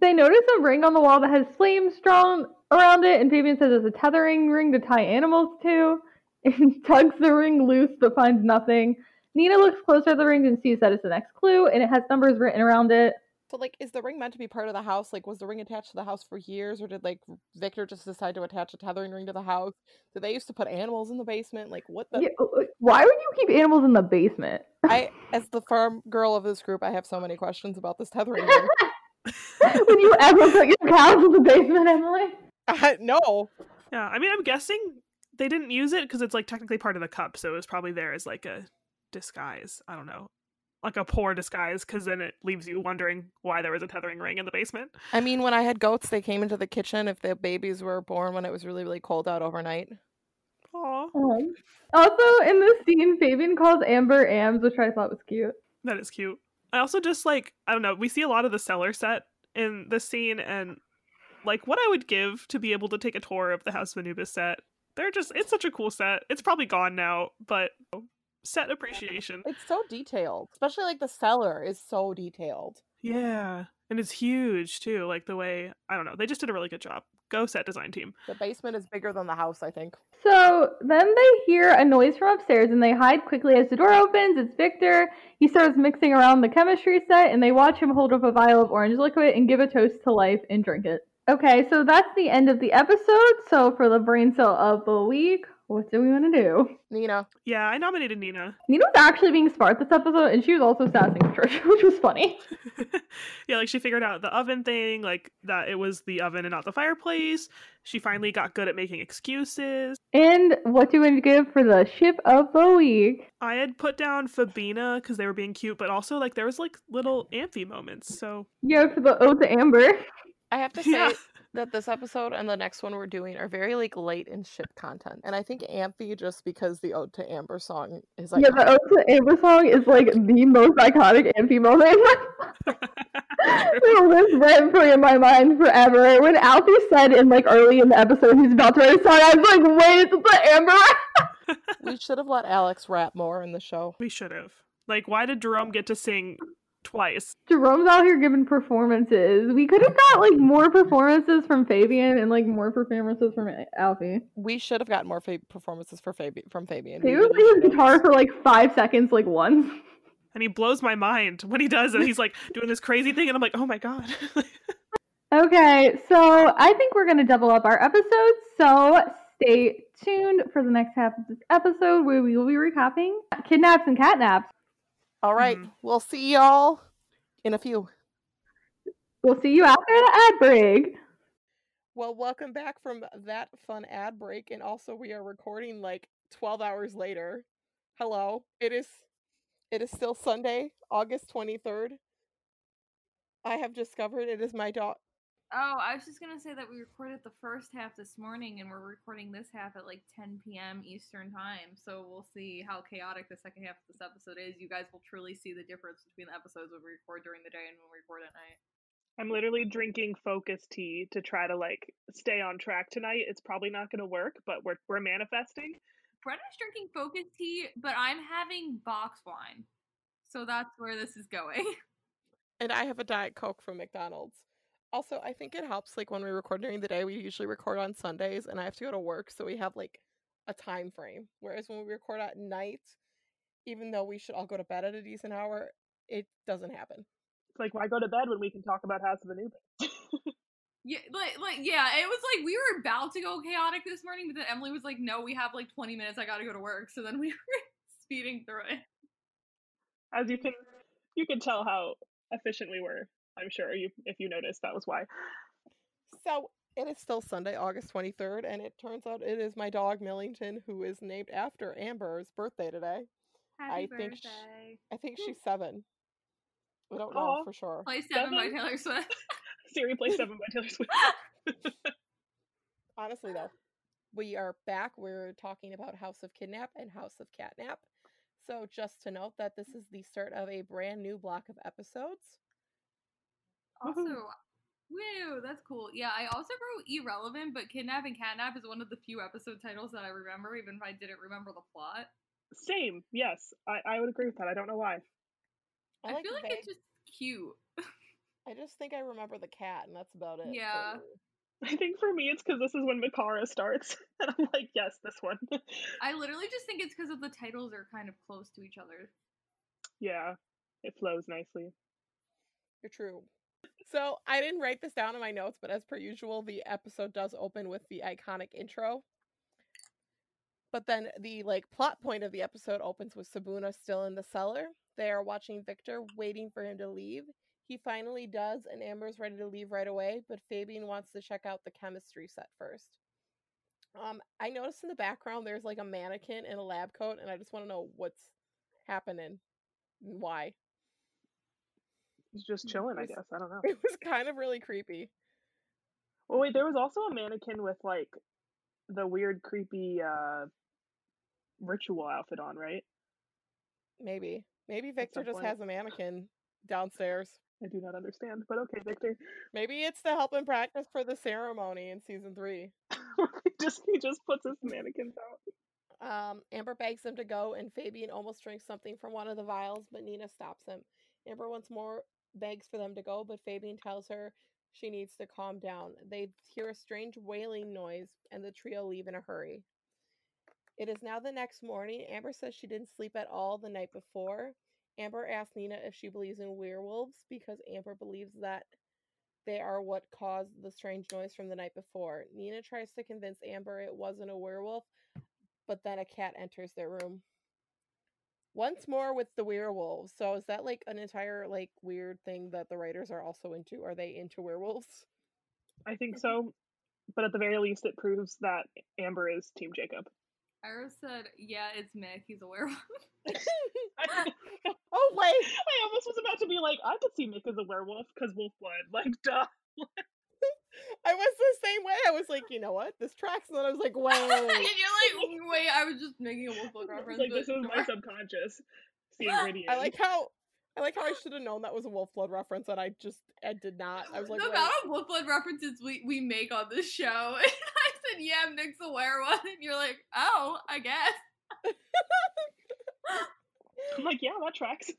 they notice a ring on the wall that has flames drawn around it. And Fabian says it's a tethering ring to tie animals to. [LAUGHS] And tugs the ring loose but finds nothing. Nina looks closer at the ring and sees that it's the next clue, and it has numbers written around it. So, like, is the ring meant to be part of the house? Like, was the ring attached to the house for years, or did like Victor just decide to attach a tethering ring to the house? Did they used to put animals in the basement? Like, what the? Yeah, uh, why would you keep animals in the basement? I, as the farm girl of this group, I have so many questions about this tethering ring. [LAUGHS] Would you ever put your cows in the basement, Emily? Uh, no, Yeah, I mean I'm guessing they didn't use it because it's like technically part of the cup, so it was probably there as like a disguise. I don't know. Like a poor disguise, because then it leaves you wondering why there was a tethering ring in the basement. I mean, when I had goats, they came into the kitchen if the babies were born when it was really, really cold out overnight. Aw, Um, also, in this scene, Fabian calls Amber Ams, which I thought was cute. that is cute. I also just like I don't know. We see a lot of the cellar set in this scene, and like what I would give to be able to take a tour of the House of Anubis set. They're just it's such a cool set. It's probably gone now, but set appreciation. It's so detailed, especially like the cellar is so detailed. Yeah, and it's huge too. Like the way I don't know, they just did a really good job. Go set design team. The basement is bigger than the house, I think. So then they hear a noise from upstairs and they hide quickly as the door opens. It's Victor. He starts mixing around the chemistry set and they watch him hold up a vial of orange liquid and give a toast to life and drink it. Okay, so that's the end of the episode. So for the brain cell of the week, what do we want to do? Nina, Yeah, I nominated Nina. Nina was actually being smart this episode and she was also sassing Patricia, [LAUGHS] which was funny. [LAUGHS] yeah, like she figured out the oven thing, like that it was the oven and not the fireplace. She finally got good at making excuses. And what do we want to give for the ship of the week? I had put down Fabina because they were being cute, but also like there was like little Amfie moments. So Yeah, for the ode to Amber. I have to [LAUGHS] say, Yeah. That this episode and the next one we're doing are very like late in ship content. And I think Amfie just because the Ode to Amber song is like yeah, the Ode to Amber song is like the most iconic Amfie moment. It'll live rent free in my mind forever. When Alfie said in like early in the episode he's about to write a song, I was like, wait, it's the Amber. [LAUGHS] we should have let Alex rap more in the show. we should have. Like, why did Jerome get to sing twice? Jerome's out here giving performances. We could have got like more performances from Fabian and like more performances from Alfie. We should have gotten more fa- performances for Fabi- from Fabian. We He was really playing his guitar for like five seconds, like once. [LAUGHS] And he blows my mind when he does, and he's like [LAUGHS] doing this crazy thing, and I'm like, oh my god. [LAUGHS] Okay, so I think we're gonna double up our episodes. So stay tuned for the next half of this episode where we will be recapping kidnaps and catnaps. All right, Mhm. we'll see y'all in a few. We'll see you after the ad break. Well, welcome back from that fun ad break, and also we are recording like twelve hours later. Hello, it is, it is still Sunday, August twenty third. I have discovered it is my dog. Oh, I was just gonna say that we recorded the first half this morning, and we're recording this half at like 10 p.m. Eastern time. So we'll see how chaotic the second half of this episode is. You guys will truly see the difference between the episodes when we record during the day and when we record at night. I'm literally drinking focus tea to try to like stay on track tonight. It's probably not going to work, but we're we're manifesting. Brenna's drinking focus tea, but I'm having box wine. So that's where this is going. [LAUGHS] and I have a Diet Coke from McDonald's. Also, I think it helps like when we record during the day, we usually record on Sundays and I have to go to work, so we have like a time frame. Whereas when we record at night, even though we should all go to bed at a decent hour, it doesn't happen. It's like why go to bed when we can talk about House of Anubis? [LAUGHS] Yeah, like, like, yeah, it was like we were about to go chaotic this morning, but then Emily was like, "No, we have like 20 minutes. I gotta go to work." So then we [LAUGHS] were speeding through it. As you can you can tell how efficient we were. I'm sure you if you noticed that was why. So it is still Sunday, August 23rd, and it turns out it is my dog Millington, who is named after Amber's birthday today. Happy I think sh- birthday! I think hmm. she's seven. I don't know Aw. for sure. Play seven by Taylor Swift. [LAUGHS] Siri play seven by Taylor Swift. [LAUGHS] Honestly, though, we are back. We're talking about House of Kidnap and House of Catnap. So, just to note that this is the start of a brand new block of episodes. Mm-hmm. Also, woo, that's cool. Yeah, I also wrote irrelevant, but kidnap and catnap is one of the few episode titles that I remember, even if I didn't remember the plot. Same, yes. I, I would agree with that. I don't know why. I, I, like feel like vague- it's just cute. [LAUGHS] I just think I remember the cat, and that's about it. Yeah. me. I think for me it's because this is when Makara starts. [LAUGHS] And I'm like, yes, this one. [LAUGHS] I literally just think it's because of the titles are kind of close to each other. yeah. It flows nicely. You're true. So I didn't write this down in my notes, but as per usual, the episode does open with the iconic intro. But then the like plot point of the episode opens with Sibuna still in the cellar. They are watching Victor, waiting for him to leave. He finally does, and Amber's ready to leave right away, but Fabian wants to check out the chemistry set first. Um, I noticed in the background there's like a mannequin in a lab coat, and I just want to know what's happening and why. He's just chilling, I guess. I don't know. It was kind of really creepy. Well, wait, there was also a mannequin with like the weird, creepy uh ritual outfit on, right? Maybe. Maybe Victor just point. has a mannequin downstairs. I do not understand, but okay, Victor. Maybe it's to help him practice for the ceremony in season three. [LAUGHS] he just he just puts his mannequins out. Um, Amber begs him to go, and Fabian almost drinks something from one of the vials, but Nina stops him. Amber wants more begs for them to go, but Fabian tells her she needs to calm down. They hear a strange wailing noise, and the trio leave in a hurry. It is now the next morning. Amber says she didn't sleep at all the night before. Amber asks Nina if she believes in werewolves because Amber believes that they are what caused the strange noise from the night before. Nina tries to convince Amber it wasn't a werewolf, but then a cat enters their room. Once more with the werewolves. So is that like an entire like weird thing that the writers are also into? Are they into werewolves? I think [LAUGHS] so. But at the very least it proves that Amber is Team Jacob. Iris said, "Yeah, it's Mick. He's a werewolf." [LAUGHS] oh wait, I almost was about to be like, I could see Mick as a werewolf because wolf blood. Like, [LAUGHS] duh. I was the same way. I was like, you know what? This tracks. And then I was like, [LAUGHS] and wait. you're like, wait, I was just making a Wolf Blood reference. like this is my subconscious seeing [LAUGHS] Gideon. I like [LAUGHS] how I like how I should have known that was a Wolf Blood reference, and I just I did not. I was like, the wait. amount of Wolf Blood references we, we make on this show. And I said, yeah, I'm Nick's aware one. And you're like, oh, I guess. I'm like, yeah, that tracks.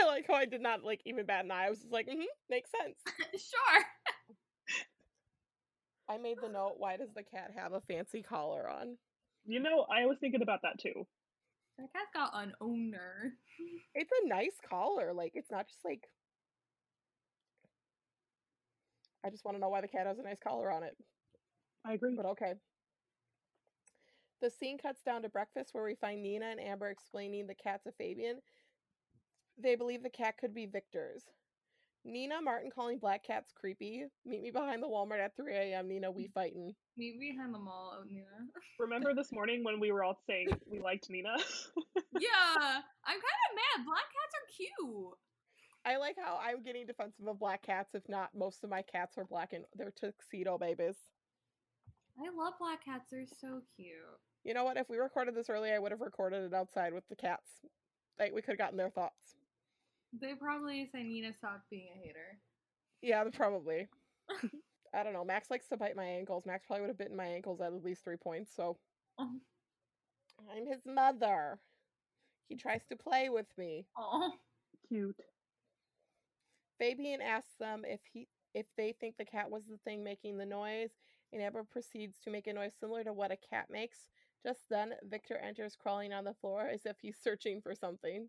I like how I did not like even bat an eye. I was just like, mm-hmm, makes sense. sure. I made the note. Why does the cat have a fancy collar on? You know, I was thinking about that too. That cat's got an owner. [LAUGHS] It's a nice collar. Like it's not just like. I just want to know why the cat has a nice collar on it. I agree. But okay. The scene cuts down to breakfast where we find Nina and Amber explaining the cat to Fabian. They believe the cat could be Victor's. Nina, Martin calling black cats creepy. Meet me behind the Walmart at 3 a.m. Nina, we mm. fighting. Meet me behind the mall, oh, Nina. Remember this [LAUGHS] morning when we were all saying we liked Nina? [LAUGHS] yeah, I'm kind of mad. Black cats are cute. I like how I'm getting defensive of black cats. If not, most of my cats are black and they're tuxedo babies. I love black cats. They're so cute. You know what? If we recorded this early, I would have recorded it outside with the cats. Like we could have gotten their thoughts. They probably say Nina stop being a hater. Yeah, probably. I don't know. Max likes to bite my ankles. Max probably would have bitten my ankles at at least three points. So Oh, [LAUGHS] I'm his mother. He tries to play with me. oh. Cute. Fabian asks them if he if they think the cat was the thing making the noise, and Amber proceeds to make a noise similar to what a cat makes. Just then, Victor enters crawling on the floor as if he's searching for something.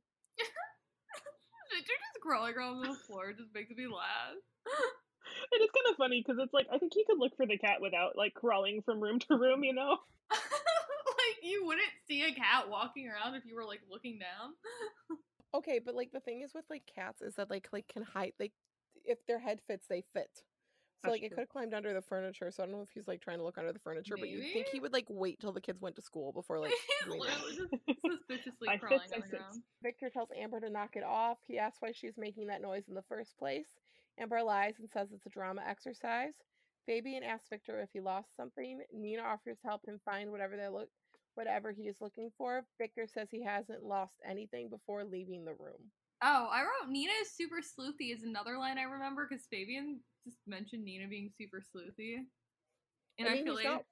Victor just crawling around on the floor just makes me laugh. It is kind of funny because it's like I think he could look for the cat without like crawling from room to room, you know? [LAUGHS] like you wouldn't see a cat walking around if you were like looking down. Okay, but like the thing is with like cats is that like like can hide like if their head fits, they fit. So That's like it could have climbed under the furniture. So I don't know if he's like trying to look under the furniture, but you'd think he would like wait till the kids went to school before like He's doing that. literally just [LAUGHS] suspiciously crawling fits, on the ground. Victor tells Amber to knock it off. He asks why she's making that noise in the first place. Amber lies and says it's a drama exercise. Fabian asks Victor if he lost something. Nina offers to help him find whatever they look whatever he is looking for. Victor says he hasn't lost anything before leaving the room. Oh, I wrote Nina is super sleuthy is another line I remember because Fabian just mentioned Nina being super sleuthy. And I, mean, feel like not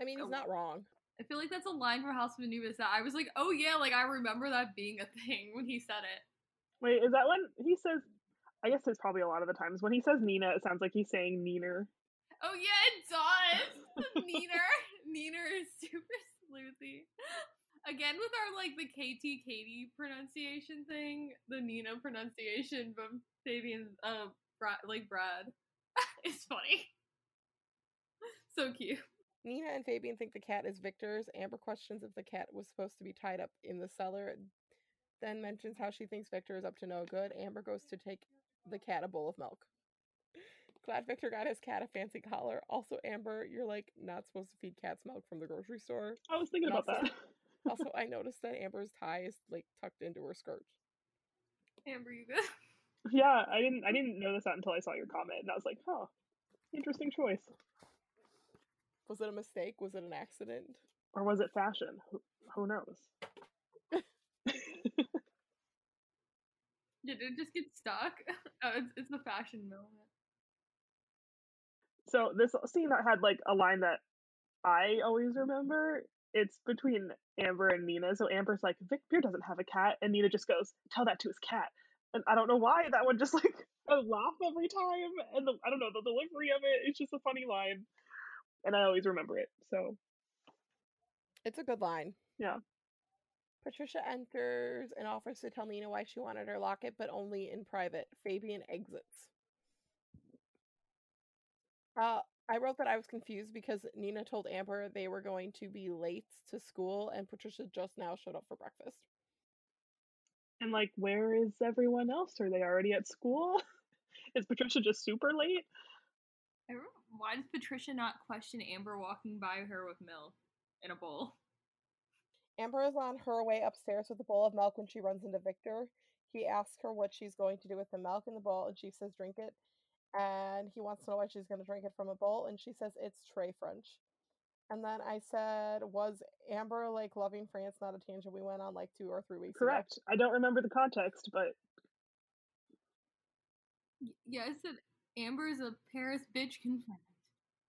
I mean, he's Oh. not wrong. I feel like that's a line from House of Anubis that I was like, oh yeah, like I remember that being a thing when he said it. Wait, is that when he says? I guess it's probably a lot of the times when he says Nina, it sounds like he's saying Neener. Oh yeah, it does. [LAUGHS] Neener, Neener is super sleuthy. Again with our like the KT Katie pronunciation thing, the Nina pronunciation, but Fabian, uh, Brad, like Brad, [LAUGHS] it's funny. So cute. Nina and Fabian think the cat is Victor's. Amber questions if the cat was supposed to be tied up in the cellar, then mentions how she thinks Victor is up to no good. Amber goes to take the cat a bowl of milk. [LAUGHS] Glad Victor got his cat a fancy collar. Also, Amber, you're like not supposed to feed cats milk from the grocery store. I was thinking And about also- that. [LAUGHS] Also, I noticed that Amber's tie is like tucked into her skirt. Amber, you good? Yeah, I didn't. I didn't notice that until I saw your comment, and I was like, "Huh, interesting choice." Was it a mistake? Was it an accident? Or was it fashion? Who, who knows? [LAUGHS] Did it just get stuck? [LAUGHS] Oh, it's, it's the fashion moment. So this scene that had like a line that I always remember. It's between Amber and Nina. So Amber's like, Victor doesn't have a cat, and Nina just goes, "Tell that to his cat." And I don't know why that one just [LAUGHS] like I laugh every time, and the I don't know the delivery of it. It's just a funny line, and I always remember it. So It's a good line. Yeah. Patricia enters and offers to tell Nina why she wanted her locket, but only in private. Fabian exits. Uh, I wrote that I was confused because Nina told Amber they were going to be late to school, and Patricia just now showed up for breakfast. And like, where is everyone else? Are they already at school? [LAUGHS] is Patricia just super late? I why does Patricia not question Amber walking by her with milk in a bowl? Amber is on her way upstairs with a bowl of milk when she runs into Victor. He asks her what she's going to do with the milk in the bowl, and she says, drink it. and he wants to know why she's going to drink it from a bowl, and she says it's tray French. And then I said, was Amber like loving France not a tangent we went on like two or three weeks ago? Correct. I don't remember the context, but Y- Yeah, I said Amber is a Paris bitch confirmed.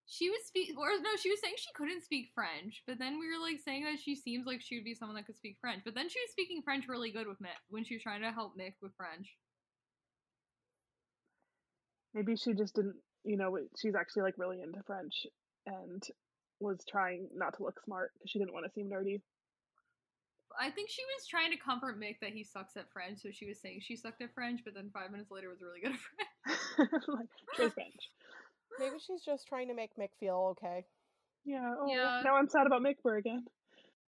She was speak, or no, she was saying she couldn't speak French, but then we were like saying that she seems like she would be someone that could speak French. But then she was speaking French really good with Mick when she was trying to help Mick with French. maybe she just didn't. You know, she's actually like really into French and was trying not to look smart because she didn't want to seem nerdy. I think she was trying to comfort Mick that he sucks at French, so she was saying she sucked at French, but then five minutes later was really good at French. [LAUGHS] like, tray French. Maybe she's just trying to make Mick feel okay. Yeah. Oh, Yeah. Now I'm sad about Mickber again.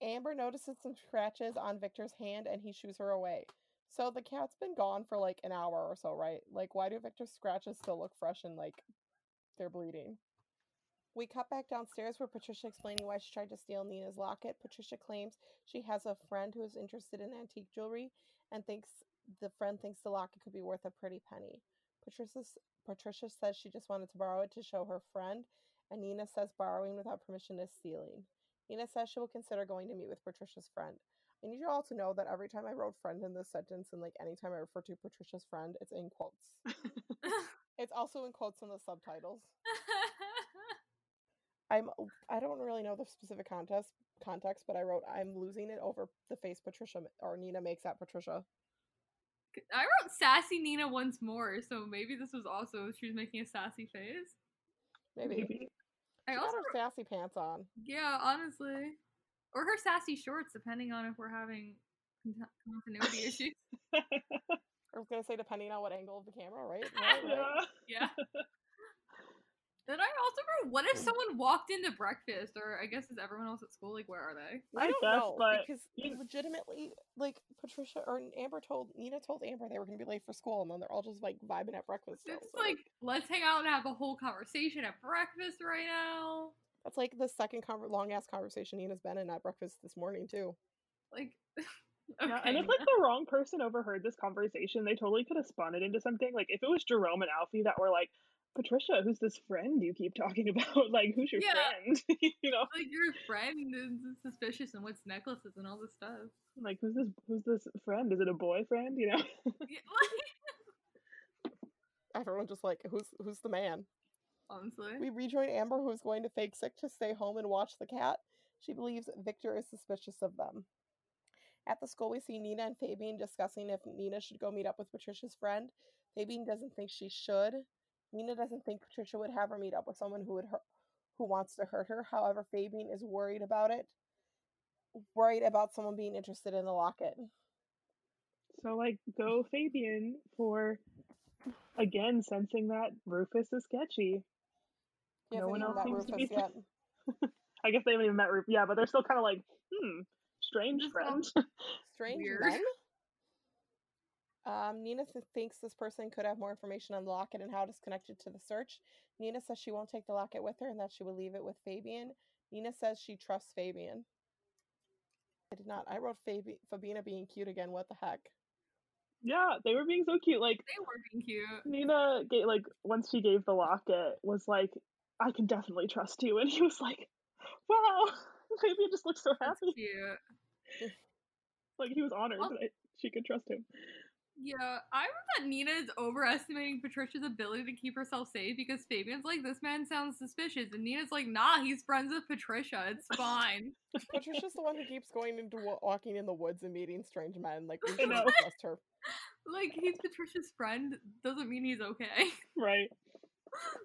Amber notices some scratches on Victor's hand and he shoos her away. So the cat's been gone for like an hour or so, right? Like, why do Victor's scratches still look fresh and like they're bleeding? We cut back downstairs where Patricia explaining why she tried to steal Nina's locket. Patricia claims she has a friend who is interested in antique jewelry and thinks the friend thinks the locket could be worth a pretty penny. Patricia, Patricia says she just wanted to borrow it to show her friend, and Nina says borrowing without permission is stealing. Nina says she will consider going to meet with Patricia's friend. I need you all to know that every time I wrote friend in this sentence and like anytime I refer to Patricia's friend, it's in quotes. [LAUGHS] it's also in quotes in the subtitles. I'm uh, I don't really know the specific context context, but I wrote I'm losing it over the face Patricia or Nina makes at Patricia. I wrote sassy Nina once more, so maybe this was also she was making a sassy face. Maybe. Maybe. I She also got her sassy pants on. yeah, honestly, or her sassy shorts, depending on if we're having continuity [LAUGHS] issues. I was gonna say depending on what angle of the camera, right? [LAUGHS] Right, right. Yeah. [LAUGHS] Yeah. Then I also wrote, what if someone walked into breakfast, or I guess is everyone else at school like where are they? I I don't guess, know but because you- legitimately, like Patricia or Amber told Nina told Amber they were gonna be late for school, and then they're all just like vibing at breakfast. It's so, like let's hang out and have a whole conversation at breakfast right now. that's like the second conver- long ass conversation Nina's been in at breakfast this morning too. Like, [LAUGHS] Yeah, and if like the wrong person overheard this conversation, they totally could have spun it into something. Like if it was Jerome and Alfie that were like, Patricia, who's this friend you keep talking [LAUGHS] about? Like, who's your Yeah. friend? [LAUGHS] you know, like your friend is suspicious and what's necklaces and all this stuff. like who's this? Who's this friend? Is it a boyfriend? You know? [LAUGHS] Yeah, like, Everyone just like who's who's the man? honestly, We rejoin Amber, who's going to fake sick to stay home and watch the cat. She believes Victor is suspicious of them. At the school, we see Nina and Fabian discussing if Nina should go meet up with Patricia's friend. Fabian doesn't think she should. Nina doesn't think Patricia would have her meet up with someone who would hurt, who wants to hurt her. However, Fabian is worried about it. Worried about someone being interested in the locket. So like, go Fabian for again sensing that Rufus is sketchy. He No one else met seems to be- yet. [LAUGHS] I guess they haven't even met Rufus. Yeah, but they're still kind of like, hmm, strange Just friend. [LAUGHS] Strange Weird. men. Um, Nina th- thinks this person could have more information on the locket and how it is connected to the search. Nina says she won't take the locket with her and that she will leave it with Fabian. Nina says she trusts Fabian. I did not. I wrote Fabi- Fabina being cute again. What the heck? yeah, they were being so cute. Like they were being cute. Nina gave like once she gave the locket was like, I can definitely trust you, [LAUGHS] and he was like, Wow, [LAUGHS] Fabian just looks so That's happy. cute. [LAUGHS] Like he was honored Well- that she could trust him. Yeah, I wrote that Nina is overestimating Patricia's ability to keep herself safe because Fabian's like, this man sounds suspicious. And Nina's like, nah, he's friends with Patricia. It's fine. [LAUGHS] Patricia's the one who keeps going into walking in the woods and meeting strange men. Like we [LAUGHS] I should know. trust her. [LAUGHS] like, he's Patricia's friend doesn't mean he's okay. Right.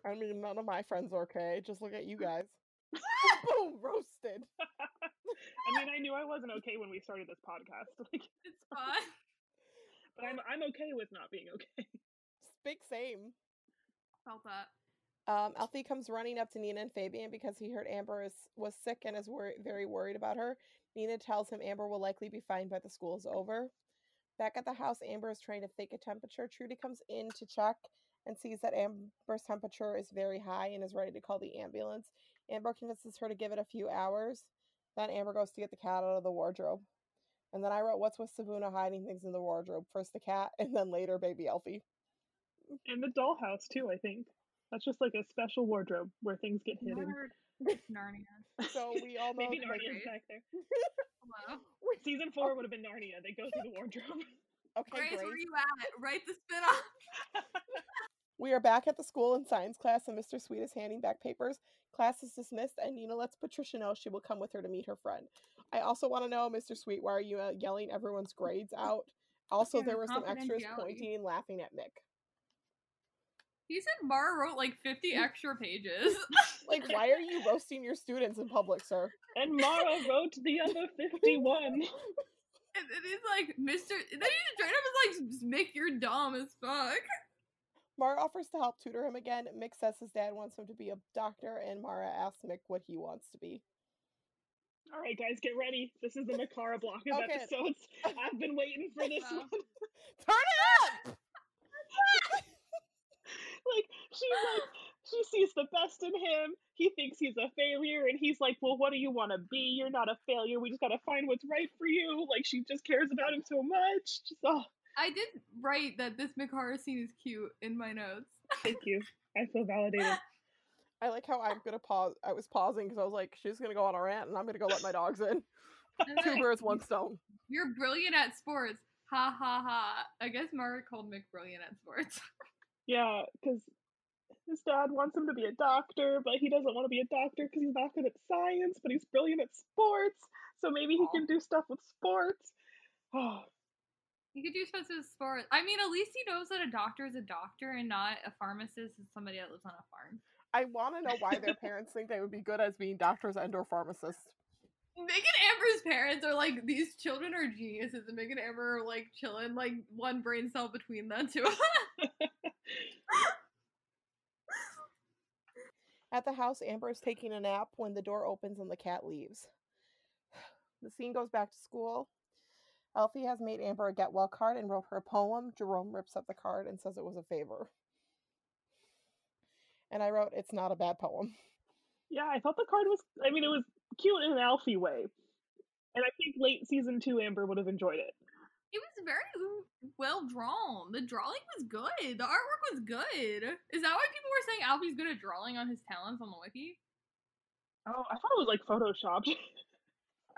I mean, none of my friends are okay. Just look at you guys. Boom, roasted. I mean, I knew I wasn't okay when we started this podcast. Like, It's fine. But I'm I'm okay with not being okay. [LAUGHS] Big same. Felt that. Um, Alfie comes running up to Nina and Fabian because he heard Amber is, was sick and is wor- very worried about her. Nina tells him Amber will likely be fine by the school is over. Back at the house, Amber is trying to fake a temperature. Trudy comes in to check and sees that Amber's temperature is very high and is ready to call the ambulance. Amber convinces her to give it a few hours. Then Amber goes to get the cat out of the wardrobe. And then I wrote, What's with Sibuna hiding things in the wardrobe? First the cat, and then later baby Elfie. And the dollhouse too, I think. That's just like a special wardrobe where things get hidden. Narnia. So we all [LAUGHS] know Maybe that, like, Narnia's back there. Hello. [LAUGHS] Season four would have been Narnia. They go through the wardrobe. okay, Grace, Grace. where are you at? Write the spin-off. [LAUGHS] We are back at the school in science class, and Mr. Sweet is handing back papers. Class is dismissed, and Nina lets Patricia know she will come with her to meet her friend. I also want to know, Mr. Sweet, why are you uh, yelling everyone's grades out? Also, there were some extras confidentiality. pointing and laughing at Mick. He said Mara wrote like 50 extra pages. [LAUGHS] Like, why are you roasting your students in public, sir? and Mara wrote the other [LAUGHS] 51. And it is like, Mr. Then he straight up is like, Mick, you're dumb as fuck. Mara offers to help tutor him again. Mick says his dad wants him to be a doctor, and Mara asks Mick what he wants to be. All right, guys, get ready. This is the Makara block of Okay. episodes. I've been waiting for this Wow. one. [LAUGHS] Turn it up! [LAUGHS] like she's like she sees the best in him. He thinks he's a failure, and he's like, "Well, what do you want to be? You're not a failure. We just gotta find what's right for you." Like she just cares about him so much. Just oh, I did write that this Mikara scene is cute in my notes. thank you. I feel validated. [LAUGHS] I like how I'm gonna pause. I was pausing because I was like, she's gonna go on a rant, and I'm gonna go let my dogs in. [LAUGHS] And Two birds, one stone. You're brilliant at sports. Ha ha ha. I guess Mara called Mick brilliant at sports. Yeah, because his dad wants him to be a doctor, but he doesn't want to be a doctor because he's not good at science, but he's brilliant at sports. So maybe he Aw. can do stuff with sports. [SIGHS] Oh, You could do stuff with sports. I mean, at least he knows that a doctor is a doctor and not a pharmacist is somebody that lives on a farm. I want to know why their [LAUGHS] parents think they would be good as being doctors and or pharmacists. Meg and Amber's parents are like, these children are geniuses, and Meg and Amber are like chilling, like one brain cell between them two. [LAUGHS] At the house, Amber is taking a nap when the door opens and the cat leaves. [SIGHS] The scene goes back to school. Alfie has made Amber a get well card and wrote her a poem. Jerome rips up the card and says it was a favor. And I wrote, It's not a bad poem. yeah, I thought the card was. I mean, it was cute in an Alfie way, and I think late season two Amber would have enjoyed it. it was very well drawn. The drawing was good. The artwork was good. Is that why people were saying Alfie's good at drawing on his talents on the wiki? Oh, I thought it was like photoshopped. [LAUGHS]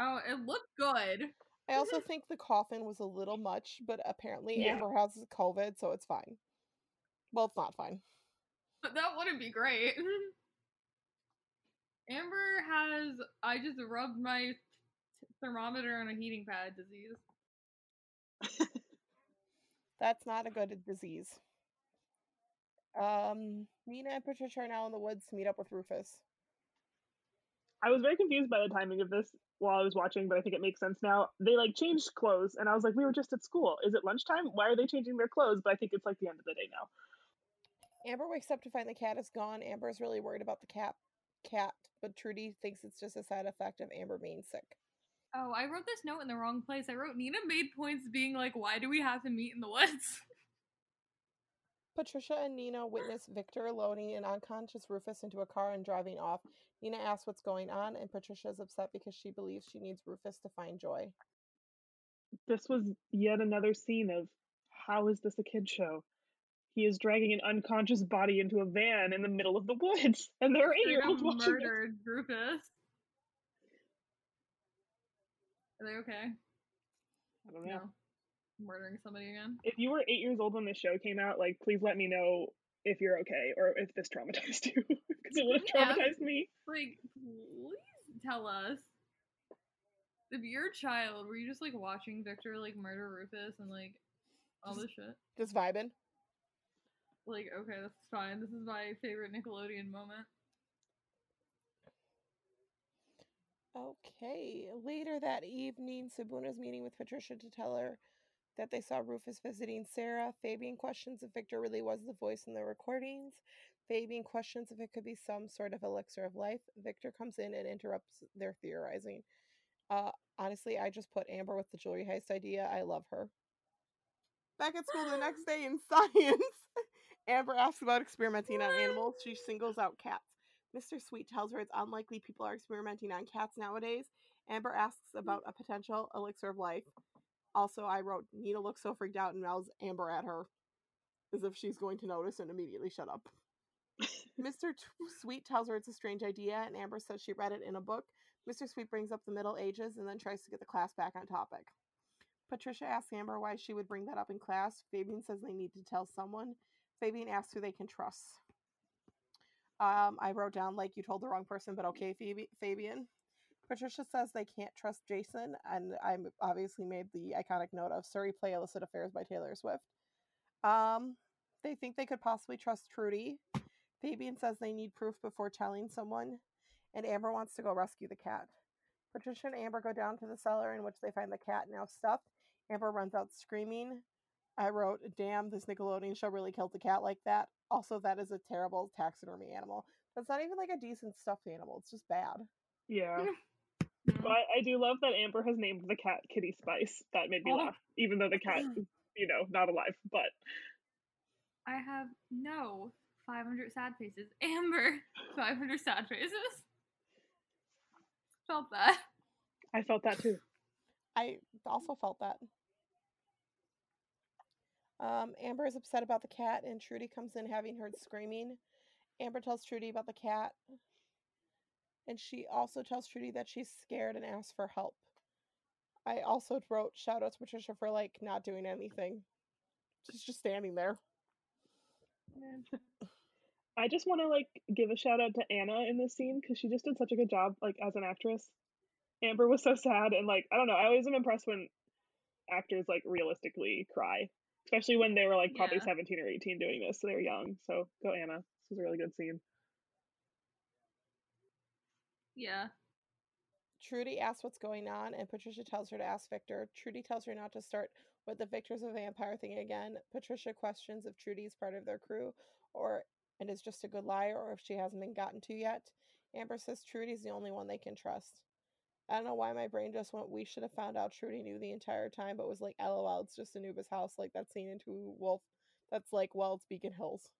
Oh, it looked good. I also think the coffin was a little much, but apparently Yeah. Amber has COVID, so it's fine. Well, it's not fine. But that wouldn't be great. [LAUGHS] Amber has I just rubbed my thermometer on a heating pad disease. [LAUGHS] That's not a good disease. Um, Nina and Patricia are now in the woods to meet up with Rufus. I was very confused by the timing of this while I was watching, but I think it makes sense now. They like changed clothes, and I was like, we were just at school. Is it lunchtime? Why are they changing their clothes? But I think it's like the end of the day now. Amber wakes up to find the cat is gone. Amber is really worried about the cat, cat, but Trudy thinks it's just a side effect of Amber being sick. Oh, I wrote this note in the wrong place. I wrote Nina made points being like, why do we have to meet in the woods? [LAUGHS] Patricia and Nina witness Victor loading an unconscious Rufus into a car and driving off. Nina asks what's going on, and Patricia is upset because she believes she needs Rufus to find joy. This was yet another scene of how is this a kid show? He is dragging an unconscious body into a van in the middle of the woods, [LAUGHS] and there are eight year olds Straight watching this. murdered Rufus. Are they okay? I don't know. No. Murdering somebody again? If you were eight years old when this show came out, like, please let me know if you're okay or if this traumatized [LAUGHS] you, because it would have Yeah. traumatized me. Like, please tell us. If you're a child, were you just like watching Victor like murder Rufus and like all this shit? Just vibing. Like, okay, that's fine. This is my favorite Nickelodeon moment. Okay. Later that evening, Sibuna's meeting with Patricia to tell her that they saw Rufus visiting Sarah. Fabian questions if Victor really was the voice in the recordings. Fabian questions if it could be some sort of elixir of life. Victor comes in and interrupts their theorizing. Uh, honestly, I just put Amber with the jewelry heist idea. I love her. Back at school the next day in [LAUGHS] science, Amber asks about experimenting on animals. She singles out cats. Mr. Sweet tells her it's unlikely people are experimenting on cats nowadays. Amber asks hmm. about a potential elixir of life. Also, I wrote Nina looks so freaked out and mouths Amber at her as if she's going to notice and immediately shut up. Mr. T- Sweet tells her it's a strange idea, and Amber says she read it in a book. Mr. Sweet brings up the Middle Ages and then tries to get the class back on topic. Patricia asks Amber why she would bring that up in class. Fabian says they need to tell someone. Fabian asks who they can trust. Um, I wrote down like you told the wrong person, but okay, Fabian. Patricia says they can't trust Jason, and I obviously made the iconic note of Siri play illicit affairs by Taylor Swift. Um, they think they could possibly trust Trudy. Fabian says they need proof before telling someone, and Amber wants to go rescue the cat. Patricia and Amber go down to the cellar in which they find the cat now stuffed. Amber runs out screaming. I wrote, Damn, this Nickelodeon show really killed the cat like that. Also, that is a terrible taxidermy animal. That's not even like a decent stuffed animal, it's just bad. Yeah. [LAUGHS] But I, I do love that Amber has named the cat Kitty Spice. That made me Oh. laugh, even though the cat [CLEARS THROAT] is, you know, not alive. But I have no 500 sad faces. [LAUGHS] Amber, 500 sad faces. Felt that. I felt that too. I also felt that. Um, Amber is upset about the cat, and Trudy comes in having heard screaming. Amber tells Trudy about the cat, and she also tells Trudy that she's scared and asks for help. I also wrote shout out to Patricia for like not doing anything. She's just standing there. [LAUGHS] I just want to like give a shout out to Anna in this scene because she just did such a good job, like as an actress. Amber was so sad, and like I don't know, I always am impressed when actors like realistically cry, especially when they were like probably Yeah. seventeen or eighteen doing this, so they're young. So go Anna. This was a really good scene. Yeah. Trudy asks what's going on, and Patricia tells her to ask Victor. Trudy tells her not to start with the Victor's a vampire thing again. Patricia questions if Trudy is part of their crew or and is just a good liar or if she hasn't been gotten to yet. Amber says Trudy's the only one they can trust. I don't know why my brain just went, we should have found out Trudy knew the entire time, but was like, lol, it's just Anubis house, like that scene into Wolf. That's like, well, it's Beacon Hills.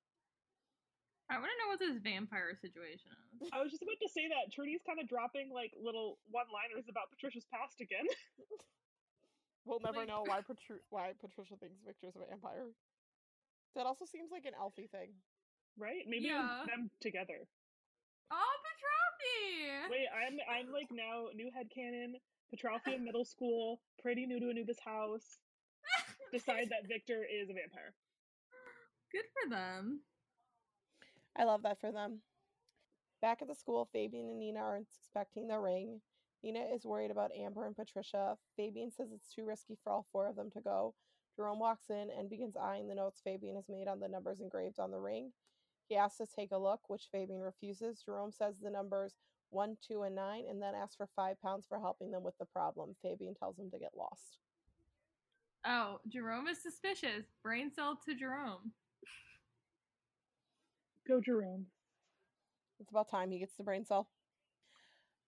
I want to know what this vampire situation is. I was just about to say that Trudy's kind of dropping like little one-liners about Patricia's past again. [LAUGHS] We'll never Like- know why Patri- why Patricia thinks Victor's a vampire. That also seems like an Alfie thing. right? Maybe Yeah. them together. Oh, Petroffi! Wait, I'm I'm like now new headcanon. Petralphi in middle school, pretty new to Anubis house. [LAUGHS] Decide that Victor is a vampire. Good for them. I love that for them. Back at the school, Fabian and Nina are inspecting the ring. Nina is worried about Amber and Patricia. Fabian says it's too risky for all four of them to go. Jerome walks in and begins eyeing the notes Fabian has made on the numbers engraved on the ring. He asks to take a look, which Fabian refuses. Jerome says the numbers 1, 2, and 9, and then asks for 5 pounds for helping them with the problem. Fabian tells him to get lost. Oh, Jerome is suspicious. Brain cell to Jerome. Go Jerome. It's about time he gets the brain cell.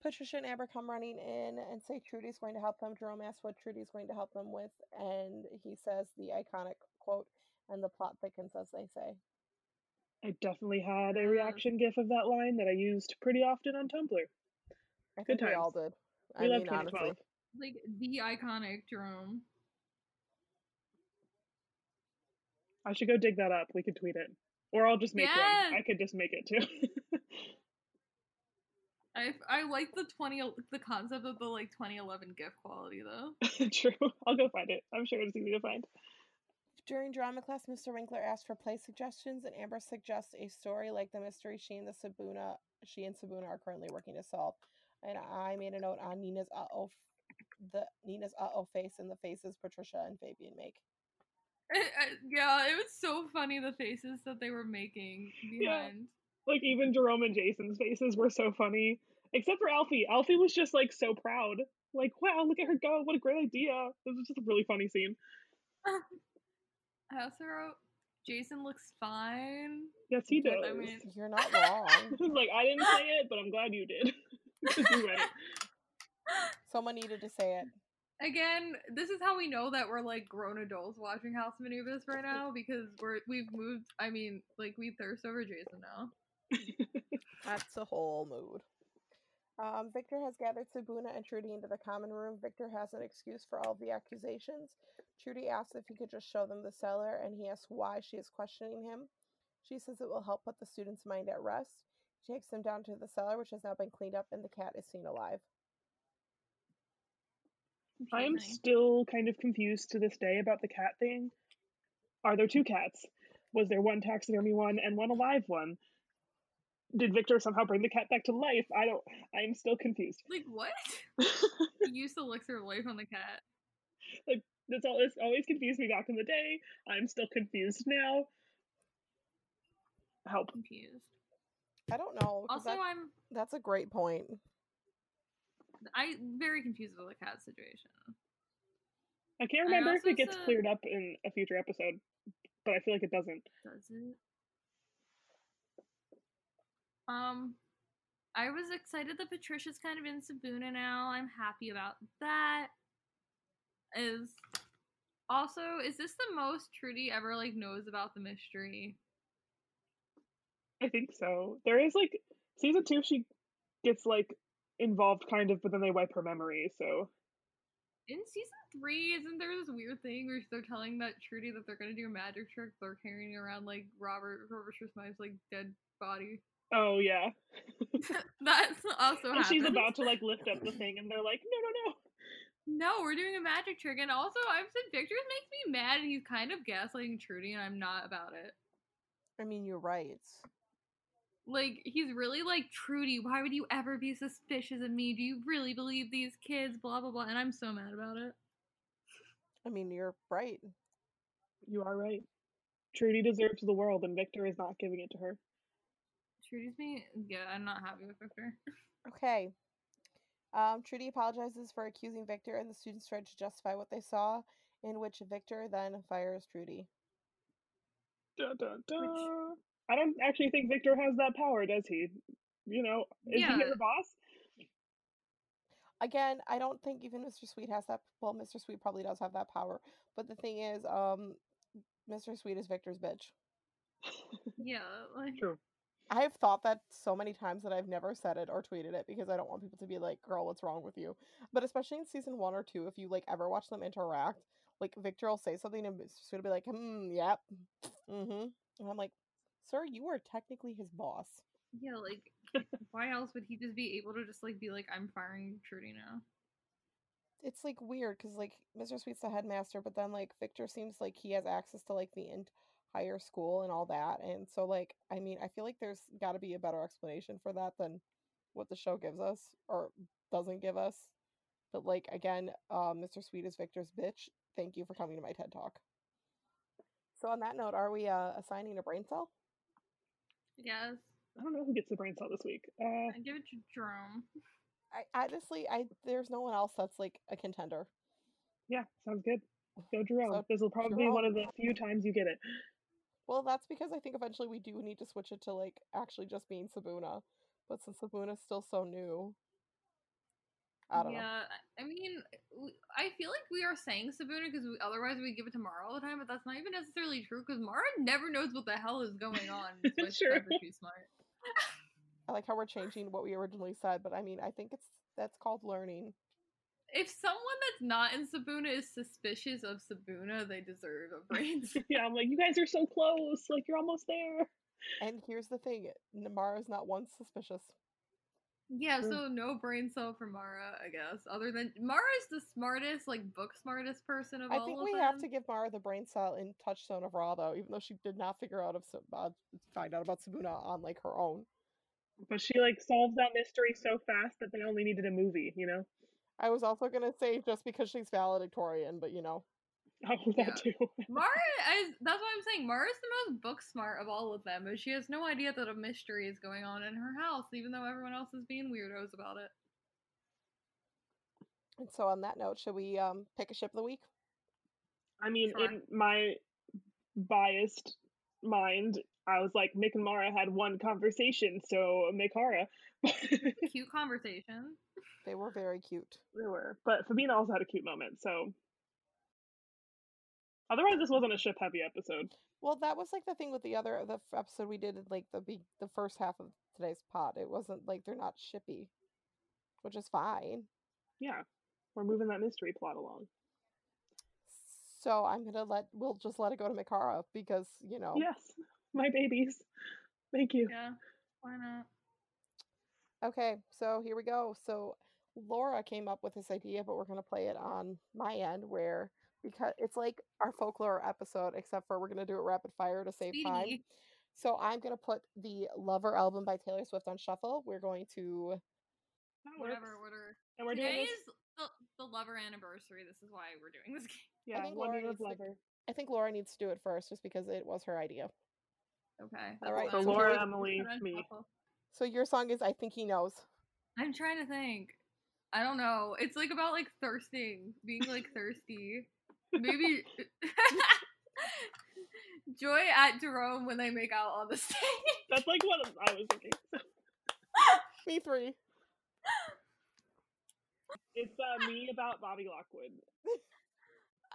Patricia and Amber come running in and say Trudy's going to help them. Jerome asks what Trudy's going to help them with, and he says the iconic quote, and the plot thickens as they say. I definitely had a mm. reaction gif of that line that I used pretty often on Tumblr. I Good think we all times. did. We I love mean, honestly. 2012. Like the iconic Jerome. I should go dig that up. We could tweet it. Or I'll just make Yes! one. I could just make it too. [LAUGHS] I I like the twenty the concept of the like 2011 GIF quality though. [LAUGHS] True. I'll go find it. I'm sure it's easy to find. During drama class, Mr. Winkler asks for play suggestions, and Amber suggests a story like the mystery she and the Sibuna she and Sibuna are currently working to solve. And I made a note on Nina's uh oh, the Nina's uh oh face and the faces Patricia and Fabian make. [LAUGHS] yeah, it was so funny the faces that they were making Yeah. Like even Jerome and Jason's faces were so funny. Except for Alfie. Alfie was just like so proud. Like, wow, look at her go. What a great idea. This was just a really funny scene. [LAUGHS] I also wrote Jason looks fine. Yes, he does. I mean, You're not wrong. [LAUGHS] like I didn't say it, but I'm glad you did. you read it. Someone needed to say it. again, this is how we know that we're like grown adults watching House of Anubis right now because we're we've moved. I mean, like we thirst over Jason now. [LAUGHS] That's a whole mood. Um, Victor has gathered Sibuna and Trudy into the common room. Victor has an excuse for all of the accusations. Trudy asks if he could just show them the cellar, and he asks why she is questioning him. She says it will help put the student's mind at rest. She takes them down to the cellar, which has now been cleaned up, and the cat is seen alive. I am still kind of confused to this day about the cat thing. Are there two cats? Was there one taxidermy one and one alive one? Did Victor somehow bring the cat back to life? I don't. I am still confused. Like what? [LAUGHS] he used to look through life on the cat. Like that's all. This always confused me back in the day. I'm still confused now. Help. Confused. I don't know. Also, that- I'm that's a great point. I very confused with the cat situation. I can't I remember if also it gets said- cleared up in a future episode, but I feel like it doesn't. Does it? Um, I was excited that Patricia's kind of in Sibuna now. I'm happy about that. Is also is this the most Trudy ever like knows about the mystery? I think so. There is like season two. She gets like involved, kind of, but then they wipe her memory. So In season three, isn't there this weird thing where they're telling that Trudy that they're gonna do a magic trick? They're carrying around like Robert Robert Smythe's like dead body. oh yeah, [LAUGHS] That's also and she's about to like lift up the thing, and they're like, no, no, no. No, we're doing a magic trick, and also I've said Victor's makes me mad, and he's kind of gaslighting Trudy, and I'm not about it. I mean, you're right. Like he's really like Trudy. Why would you ever be suspicious of me? Do you really believe these kids? Blah blah blah. And I'm so mad about it. I mean, you're right. You are right. Trudy deserves the world, and Victor is not giving it to her. Trudy's me. Yeah, I'm not happy with Victor. Okay. Um, Trudy apologizes for accusing Victor, and the students try to justify what they saw, in which Victor then fires Trudy. Dun, dun, dun. I don't actually think Victor has that power, does he? You know, is Yeah. he her boss? Again, I don't think even Mr. Sweet has that. Well, Mr. Sweet probably does have that power, but the thing is, um, Mr. Sweet is Victor's bitch. Yeah, like True. I have thought that so many times that I've never said it or tweeted it because I don't want people to be like, "Girl, what's wrong with you?" But especially in season one or two, if you like ever watch them interact, like Victor will say something and. Sweet will be like, "Hmm, yep, mm-hmm," and I'm like, "Sir, you are technically his boss." yeah, like [LAUGHS] why else would he just be able to just like be like I'm firing Trudy now? It's like weird because like Mr. Sweet's the headmaster, but then like Victor seems like he has access to like the entire school and all that, and so like I mean I feel like there's got to be a better explanation for that than what the show gives us or doesn't give us. But like again, uh, Mr. Sweet is Victor's bitch. Thank you for coming to my TED talk. So on that note, are we uh, assigning a brain cell? Yes, I don't know who gets the brain cell this week. Uh, I give it to Jerome. I honestly, I there's no one else that's like a contender. yeah, sounds good. Go Jerome. So, this will probably be one of the few times you get it. Well, that's because I think eventually we do need to switch it to like actually just being Sibuna. But since Sibuna's still so new, I don't know. yeah, I I mean, I feel like we are saying Sibuna because we, otherwise we give it to Mara all the time, but that's not even necessarily true because Mara never knows what the hell is going on. It's [LAUGHS] True. ever too smart. I like how we're changing what we originally said, but I mean, I think it's that's called learning. If someone that's not in Sibuna is suspicious of Sibuna, they deserve a [LAUGHS] brain cell. yeah, I'm like, you guys are so close. Like, you're almost there. And here's the thing: Namara's not once suspicious. Yeah, so no brain cell for Mara, I guess. Other than Mara's the smartest, like book smartest person of I all I think of we them. have to give Mara the brain cell in Touchstone of Ra, though, even though she did not figure out of uh, find out about Sibuna on like her own. But she like solves that mystery so fast that they only needed a movie. You know? I was also gonna say just because she's valedictorian, but you know, [LAUGHS] Oh, that Yeah. too. [LAUGHS] Mara is that's what I'm saying. Mara's the most book smart of all of them, but she has no idea that a mystery is going on in her house, even though everyone else is being weirdos about it. and so on that note, should we um pick a ship of the week? I mean, Sure. in my biased mind, I was like, Mick and Mara had one conversation, so Mikara. [LAUGHS] Cute conversation. They were very cute. they were, but Fabina also had a cute moment. So, otherwise, this wasn't a ship heavy episode. Well, that was like the thing with the other the f- episode we did in like the be- the first half of today's pod. It wasn't like they're not shippy, which is fine. Yeah, we're moving that mystery plot along. So I'm gonna let we'll just let it go to Mikara because you know Yes, My babies. Thank you. Yeah. Why not? Okay, so here we go. So Laura came up with this idea, but we're gonna play it on my end where because it's like our folklore episode, except for we're gonna do it rapid fire to save time. So I'm gonna put the Lover album by Taylor Swift on shuffle. We're going to Whatever order. And we're doing Today this. is the, the lover anniversary. This is why we're doing this [LAUGHS] game. Yeah, think Laura needs to- I think Laura needs to do it first just because it was her idea. Okay. All right, fine. so Laura, here we- Emily, me. So your song is I think he knows. I'm trying to think. I don't know. It's like about like thirsting, being like thirsty. Maybe [LAUGHS] Joy at Jerome when they make out on the stage. [LAUGHS] That's like what I was thinking. [LAUGHS] Me three. It's uh, me about Bobby Lockwood.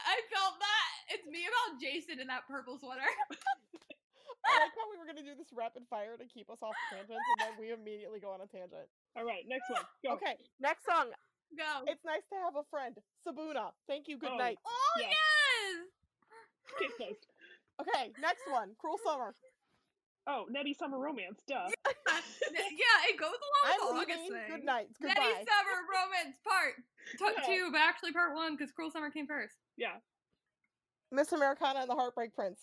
I felt that. It's me about Jason in that purple sweater. [LAUGHS] I like how we were gonna do this rapid fire to keep us off tangents, and then we immediately go on a tangent. All right, next one. Go. Okay, next song. Go. It's nice to have a friend. Sibuna. Thank you. Good Oh. night. oh Yeah. yes. Case. Okay, next one. Cruel Summer. Oh, Nettie Summer Romance. Duh. [LAUGHS] yeah, it goes along with I'm the August thing. Good night. Nettie Goodbye. Summer Romance Part [LAUGHS] t- Yeah. Two, but actually Part One because Cruel Summer came first. Yeah. Miss Americana and the Heartbreak Prince.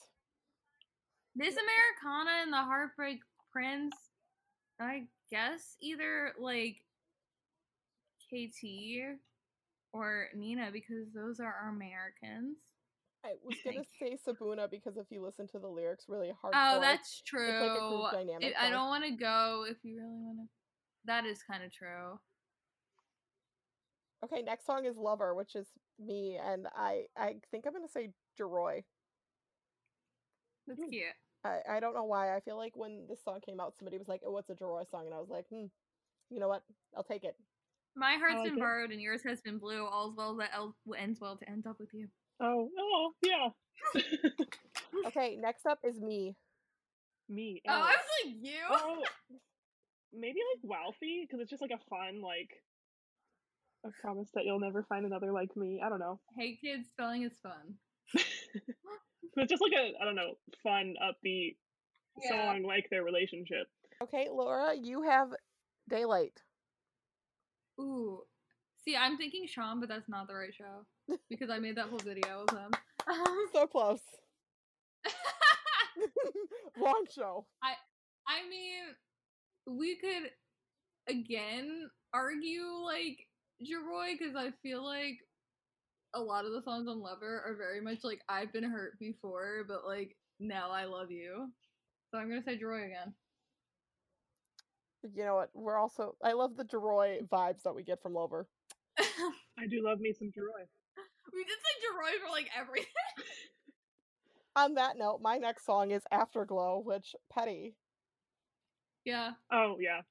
Miss Americana and the Heartbreak Prince, I guess either like KT or Nina because those are Americans. I was gonna [LAUGHS] say Sibuna because if you listen to the lyrics really hard. Oh, that's true. It's like a group dynamic. It- I don't want to go if you really want to. That is kind of true. Okay, next song is Lover, which is me, and I I think I'm gonna say Jeroy. That's Hmm. cute. I, I don't know why. I feel like when this song came out, somebody was like, "Oh, what's a Jeroy song?" And I was like, "Hmm, you know what? I'll take it." My heart's like been it. borrowed and yours has been blue. All's well that ends well to end up with you. Oh, oh, yeah. Okay, next up is me. Me. Oh, I was like you. Oh, [LAUGHS] maybe like Walfie because it's just like a fun like. I promise that you'll never find another like me. I don't know. Hey kids, spelling is fun. [LAUGHS] But just like a I don't know fun upbeat song like their relationship. Okay, Laura, you have Daylight. Ooh. See, I'm thinking Sean, but that's not the right show because I made that whole video of him. Um, So close. [LAUGHS] [LAUGHS] Wrong show. I mean, we could again argue like Jeroy because I feel like a lot of the songs on Lover are very much like I've been hurt before, but like now I love you. So I'm gonna say Jeroy again. You know what? We're also. I love the Jeroy vibes that we get from Lover. [LAUGHS] I do love me some Jeroy. We did say Jeroy for like everything. On that note, my next song is Afterglow, which Peddie. yeah. Oh yeah.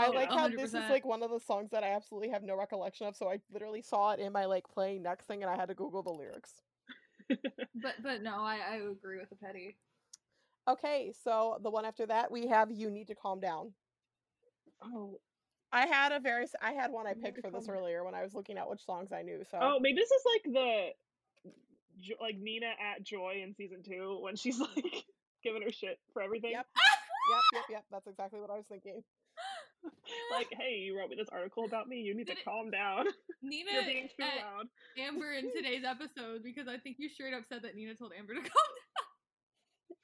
I like how this is like one of the songs that I absolutely have no recollection of, so I literally saw it in my like playing next thing and I had to Google the lyrics. [LAUGHS] But but no, I, I agree with the Peddie. Okay, so the one after that we have You Need to Calm Down. Oh. I had a very s- I had one I picked for this earlier when I was looking at which songs I knew. So Oh, maybe this is like the like Nina at Joy in season two when she's [LAUGHS] like giving her shit for everything. Yep. yep, yep, [LAUGHS] yep. That's exactly what I was thinking. Like, hey, you wrote me this article about me. You need to it- calm down. [LAUGHS] Nina You're being too at loud. Amber in today's episode because I think you straight up said that Nina told Amber to calm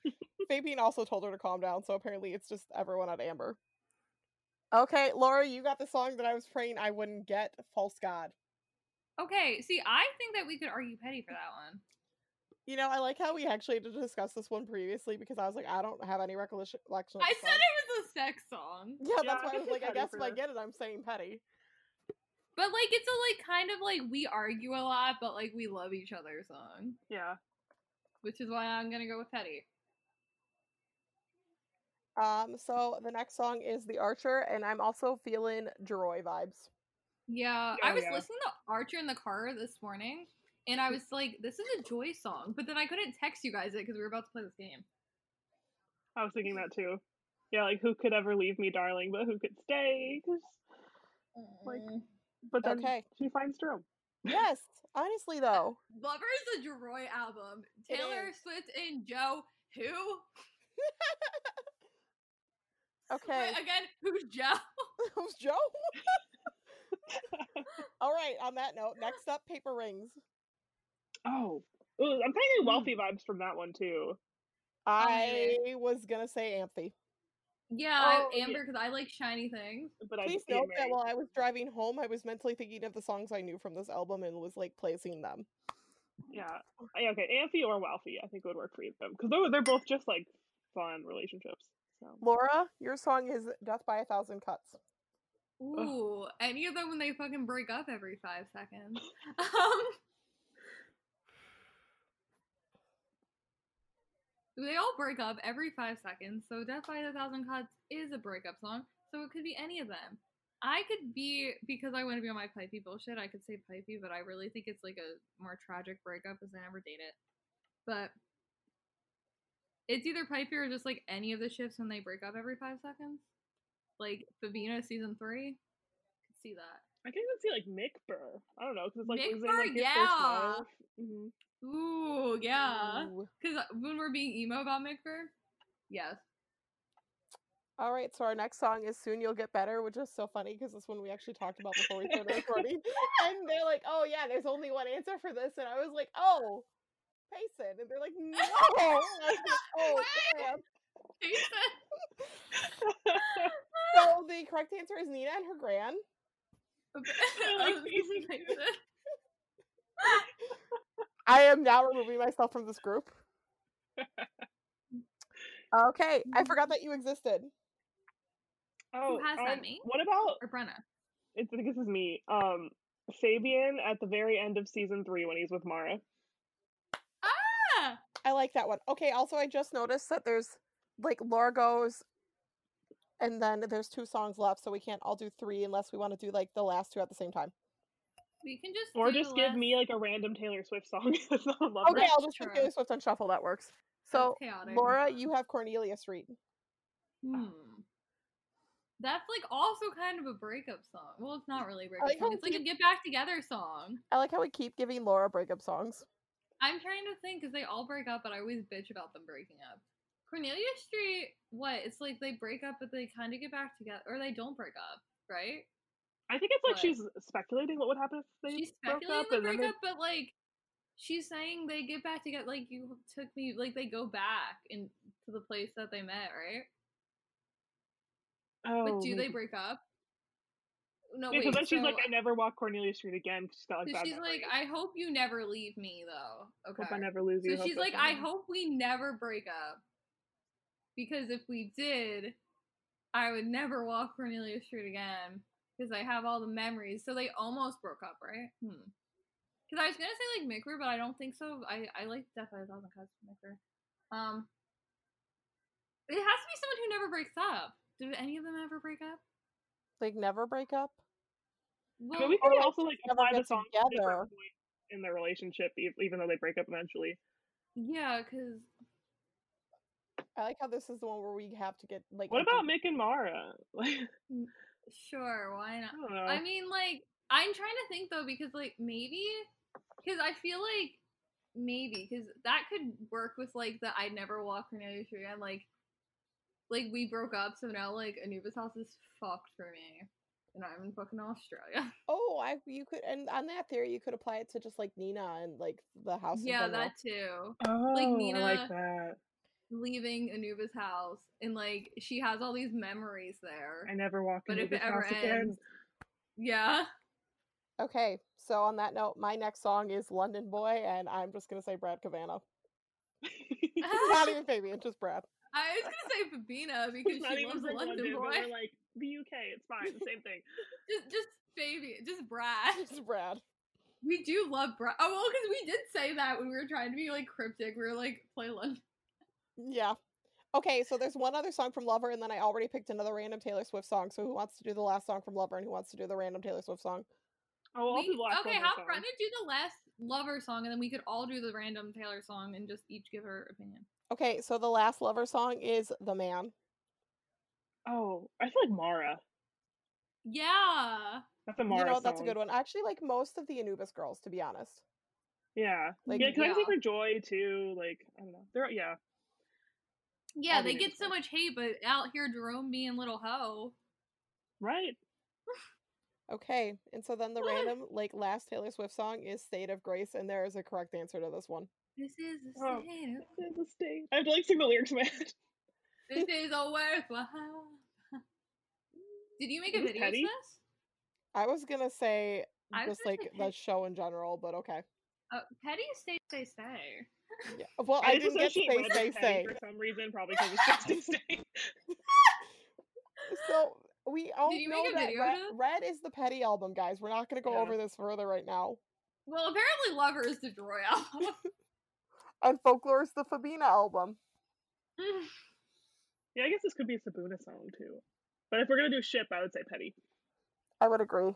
down. Fabian also told her to calm down, so apparently it's just everyone at Amber. Okay, Laura, you got the song that I was praying I wouldn't get, False God. Okay, see, I think that we could argue Peddie for that one. You know, I like how we actually had to discuss this one previously because I was like, I don't have any recollection. I said it was a sex song. Yeah, Yeah, that's why I was [LAUGHS] like, I guess if I get it, I'm saying Peddie. But like it's a like kind of like we argue a lot, but like we love each other song. Yeah. Which is why I'm gonna go with Peddie. Um, so the next song is The Archer, and I'm also feeling Jeroy vibes. Yeah, Oh, I was yeah. listening to Archer in the car this morning, and I was like, "This is a Joy song," but then I couldn't text you guys it because we were about to play this game. I was thinking that too. Yeah, like who could ever leave me, darling, but who could stay? 'Cause- Like- Mm. But then Okay. she finds Jerome. Yes, honestly though. [LAUGHS] Lover is a Jeroy album. Taylor. Swift and Joe, who? [LAUGHS] Okay. Wait, again, [LAUGHS] who's Joe? [LAUGHS] Who's Joe? [LAUGHS] All right. On that note, next up, paper rings. Oh, Ooh, I'm kind getting mm. Walfie vibes from that one too. I was gonna say Amfie. Yeah, Oh, Amber, because I like shiny things. But I Please just see it note that while I was driving home, I was mentally thinking of the songs I knew from this album and was like placing them. Yeah. Yeah, Okay. Amfie or Walfie, I think would work for them because they're they're both just like fun relationships. So Laura, your song is "Death by a Thousand Cuts." Ooh, any of them when they fucking break up every five seconds. [LAUGHS] Um, they all break up every five seconds, so Death by a Thousand Cuts is a breakup song, so it could be any of them. I could be, because I want to be on my pipey bullshit, I could say pipey, but I really think it's like a more tragic breakup because I never date it. But it's either pipey or just like any of the shifts when they break up every five seconds. Like Fabina season three. I Could see that. I can even see like Mick Burr. I don't know because it's like Mick was Burr, like, yeah. first love. Mhm. Ooh, yeah. Because when we're being emo about McBur, yes. All right, so our next song is "Soon You'll Get Better," which is so funny because this one we actually talked about before we started [LAUGHS] recording. and they're like, "Oh yeah, there's only one answer for this," and I was like, "Oh, Payson," and they're like, [LAUGHS] "No." And I like, [LAUGHS] oh, damn. So the correct answer is Nina and her gran. like Payson. [LAUGHS] I am now removing myself from this group. Okay, I forgot that you existed. oh, has that, um, me? What about? or Brenna. It's, I think this is me. Um, Fabian at the very end of season three when he's with Mara. I like that one. Okay, also I just noticed that there's like Laura goes and then there's two songs left, so we can't all do three unless we want to do like the last two at the same time. We can just Or do just the give last- me like a random Taylor Swift song. [LAUGHS] That's not a love Okay, That's I'll just put true. Taylor Swift on shuffle. That works. So. Laura, you have Cornelia Street. Hmm. That's like also kind of a breakup song. Well, it's not really a breakup like song. It's like a get back together song. I like how we keep giving Laura breakup songs. I'm trying to think because they all break up, but I always bitch about them breaking up. Cornelia Street, what? It's like they break up, but they kind of get back together, or they don't break up, right? I think it's like What? she's speculating what would happen if they She's broke speculating up the and then they but like she's saying they get back together. Like you took me, like they go back in to the place that they met, right? Oh, but do they break up? No, Yeah, wait. because then she's like, I never walk Cornelia Street again. 'cause She's got like so bad she's like. I hope you never leave me, though. Okay. hope I never lose you. So she's like, I never- hope we never break up. Because if we did, I would never walk Cornelia Street again. Because I have all the memories. So they almost broke up, right? Hmm. Because I was gonna say like Mickler, but I don't think so. I I like Death by a Thousand Cuts Mickler. Um, it has to be someone who never breaks up. Do any of them ever break up? Like never break up. Well, But we or, could also like never apply the get song to different together. points in their relationship, even though they break up eventually. yeah, because I like how this is the one where we have to get like. What about Mick and Mara? [LAUGHS] Like, sure, why not? I. I mean, like, I'm trying to think though, because like maybe, because I feel like maybe because that could work with like the I'd never walk Cornelia Street and like, like we broke up, so now like Anubis house is fucked for me, and I'm in fucking Australia. [LAUGHS] Oh, I you could and on that theory you could apply it to just like Nina and like the house. yeah, that too. oh, I Nina- like that. Leaving Anubis house and like she has all these memories there. I never walk But into if it ever house again. yeah. Okay, so on that note, my next song is London Boy, and I'm just gonna say Brad Kavanaugh. [LAUGHS] Not [LAUGHS] even Fabian, just Brad. I was gonna say Fabina because It's she even loves London, London, boy. we're like the UK. It's fine. The same thing. [LAUGHS] just just baby, just Brad. Just Brad. We do love Brad. Oh well, because we did say that when we were trying to be like cryptic. We were like play London. Yeah. Okay, so there's one other song from Lover, and then I already picked another random Taylor Swift song. So who wants to do the last song from Lover, and who wants to do the random Taylor Swift song? Oh, I'll We- do the last okay, one have more Brenna song. do the last lover song, and then we could all do the random Taylor song and just each give her opinion. Okay, so the last Lover song is The Man. Oh, I feel like Mara. Yeah. That's a Mara you know, that's a good one. I actually like most of the Anubis girls, to be honest. Yeah. Like, yeah, because I can yeah. see for Joy too. Like, I don't know. They're yeah. Yeah, I'll they be get so much hate, but out here Jerome being little hoe. Right. Okay, and so then the [LAUGHS] random like last Taylor Swift song is "State of Grace," and there is a correct answer to this one. This is the Oh. state of There's a state. I have to like sing the lyrics in my [LAUGHS] head. This is a worthwhile. Did you make a video to Peddie? this? I was gonna say I just like the Peddie. show in general, but okay. Uh, Peddie is stay, stay, stay. Yeah. Well, I, just didn't get associate stay, Red stay, Peddie stay. for some reason, probably because it's stay, stay, stay. [LAUGHS] So we all you know make a that video Red. Red is the Peddie album, guys. We're not gonna go Yeah. over this further right now. Well, apparently Lover is the Joy album. [LAUGHS] And Folklore is the Fabina album. [LAUGHS] Yeah, I guess this could be a Sibuna song too. But if we're gonna do ship, I would say Peddie. I would agree.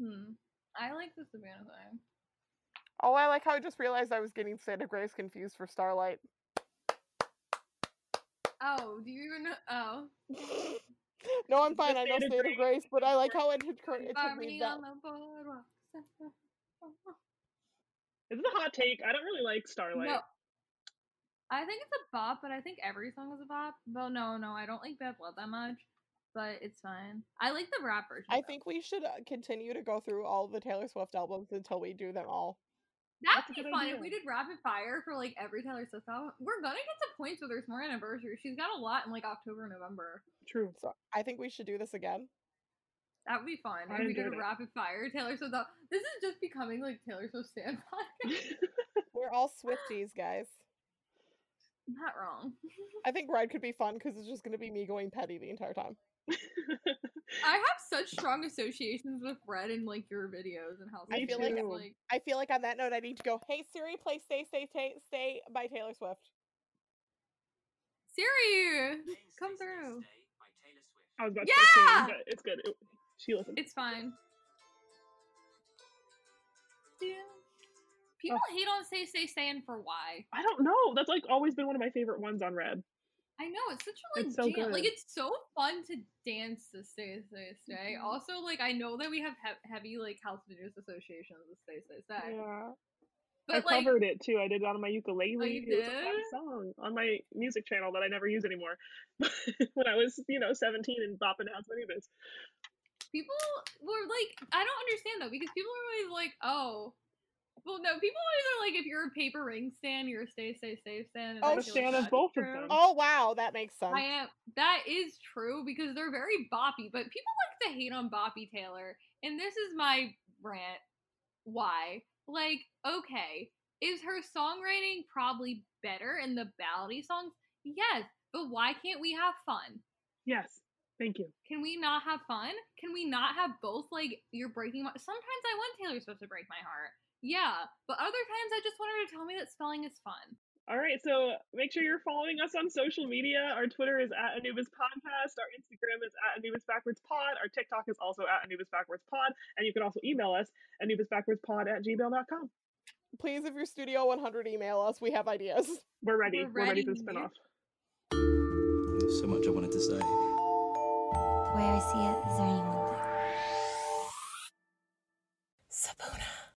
hmm. I like the Savannah song. Oh, I like how I just realized I was getting State of Grace confused for Starlight. Oh, do you even know? Oh. [LAUGHS] no, I'm fine. I know State of Grace. Grace, but I like how it took, her- it took me me that. on the boardwalk. This a hot take. I don't really like Starlight. No. I think it's a bop, but I think every song is a bop. Well, no, no, I don't like Bad Blood that much, but it's fine. I like the rap version. I though. think we should uh, continue to go through all the Taylor Swift albums until we do them all. that'd That's be fun if we did rapid fire for like every Taylor Swift album. We're gonna get to points where there's more anniversaries. She's got a lot in like October, November. True. So I think we should do this again. That would be fun. I if we did a rapid fire Taylor Swift. al- This is just becoming like Taylor Swift podcast. [LAUGHS] We're all Swifties, guys. Not wrong. I think ride could be fun because it's just going to be me going Peddie the entire time. [LAUGHS] I have such strong associations with Red and like your videos and how I feel Swift like- I feel like on that note, I need to go. Hey Siri, play "Stay, Stay, Stay, Stay" by Taylor Swift. Siri, come through. I was about to Yeah! say but it's good. It- she listened. It's fine. People hate on Stay Stay Staying for why? I don't know. That's like always been one of my favorite ones on Red. I know it's such a like It's so jam. Like it's so fun to dance to Stay Stay Stay. Mhm. Also, like I know that we have he- heavy like house videos associations with Stay Stay Stay, Yeah. but I like covered it too. I did it on my ukulele. Oh, It was a fun song on my music channel that I never use anymore. [LAUGHS] when I was, you know, 17 and bopping House Anubis. people were like, I don't understand though because people are always like, oh. Well, no, people always are like, if you're a paper ring stan, you're a stay, stay, safe stan. And Oh, I I'm a feel stan like of that's both of them. Oh wow, that makes sense. I am. That is true because they're very boppy, but people like to hate on Boppy Taylor, and this is my rant. Why? Like, okay, is her songwriting probably better in the ballady songs? Yes, but why can't we have fun? Yes. Thank you. Can we not have fun? Can we not have both? Like, you're breaking my. Sometimes I want Taylor Swift to break my heart. Yeah, but other times I just want her to tell me that spelling is fun. All right, so make sure you're following us on social media. Our Twitter is at Anubis Podcast. Our Instagram is at Anubis Backwards Pod. Our TikTok is also at Anubis Backwards Pod. And you can also email us, Anubis Backwards Pod at gmail.com. Please, if you're Studio 100, email us. We have ideas. We're ready. We're We're, ready for the ready. spinoff. So much I wanted to say. The way I see it, is there anyone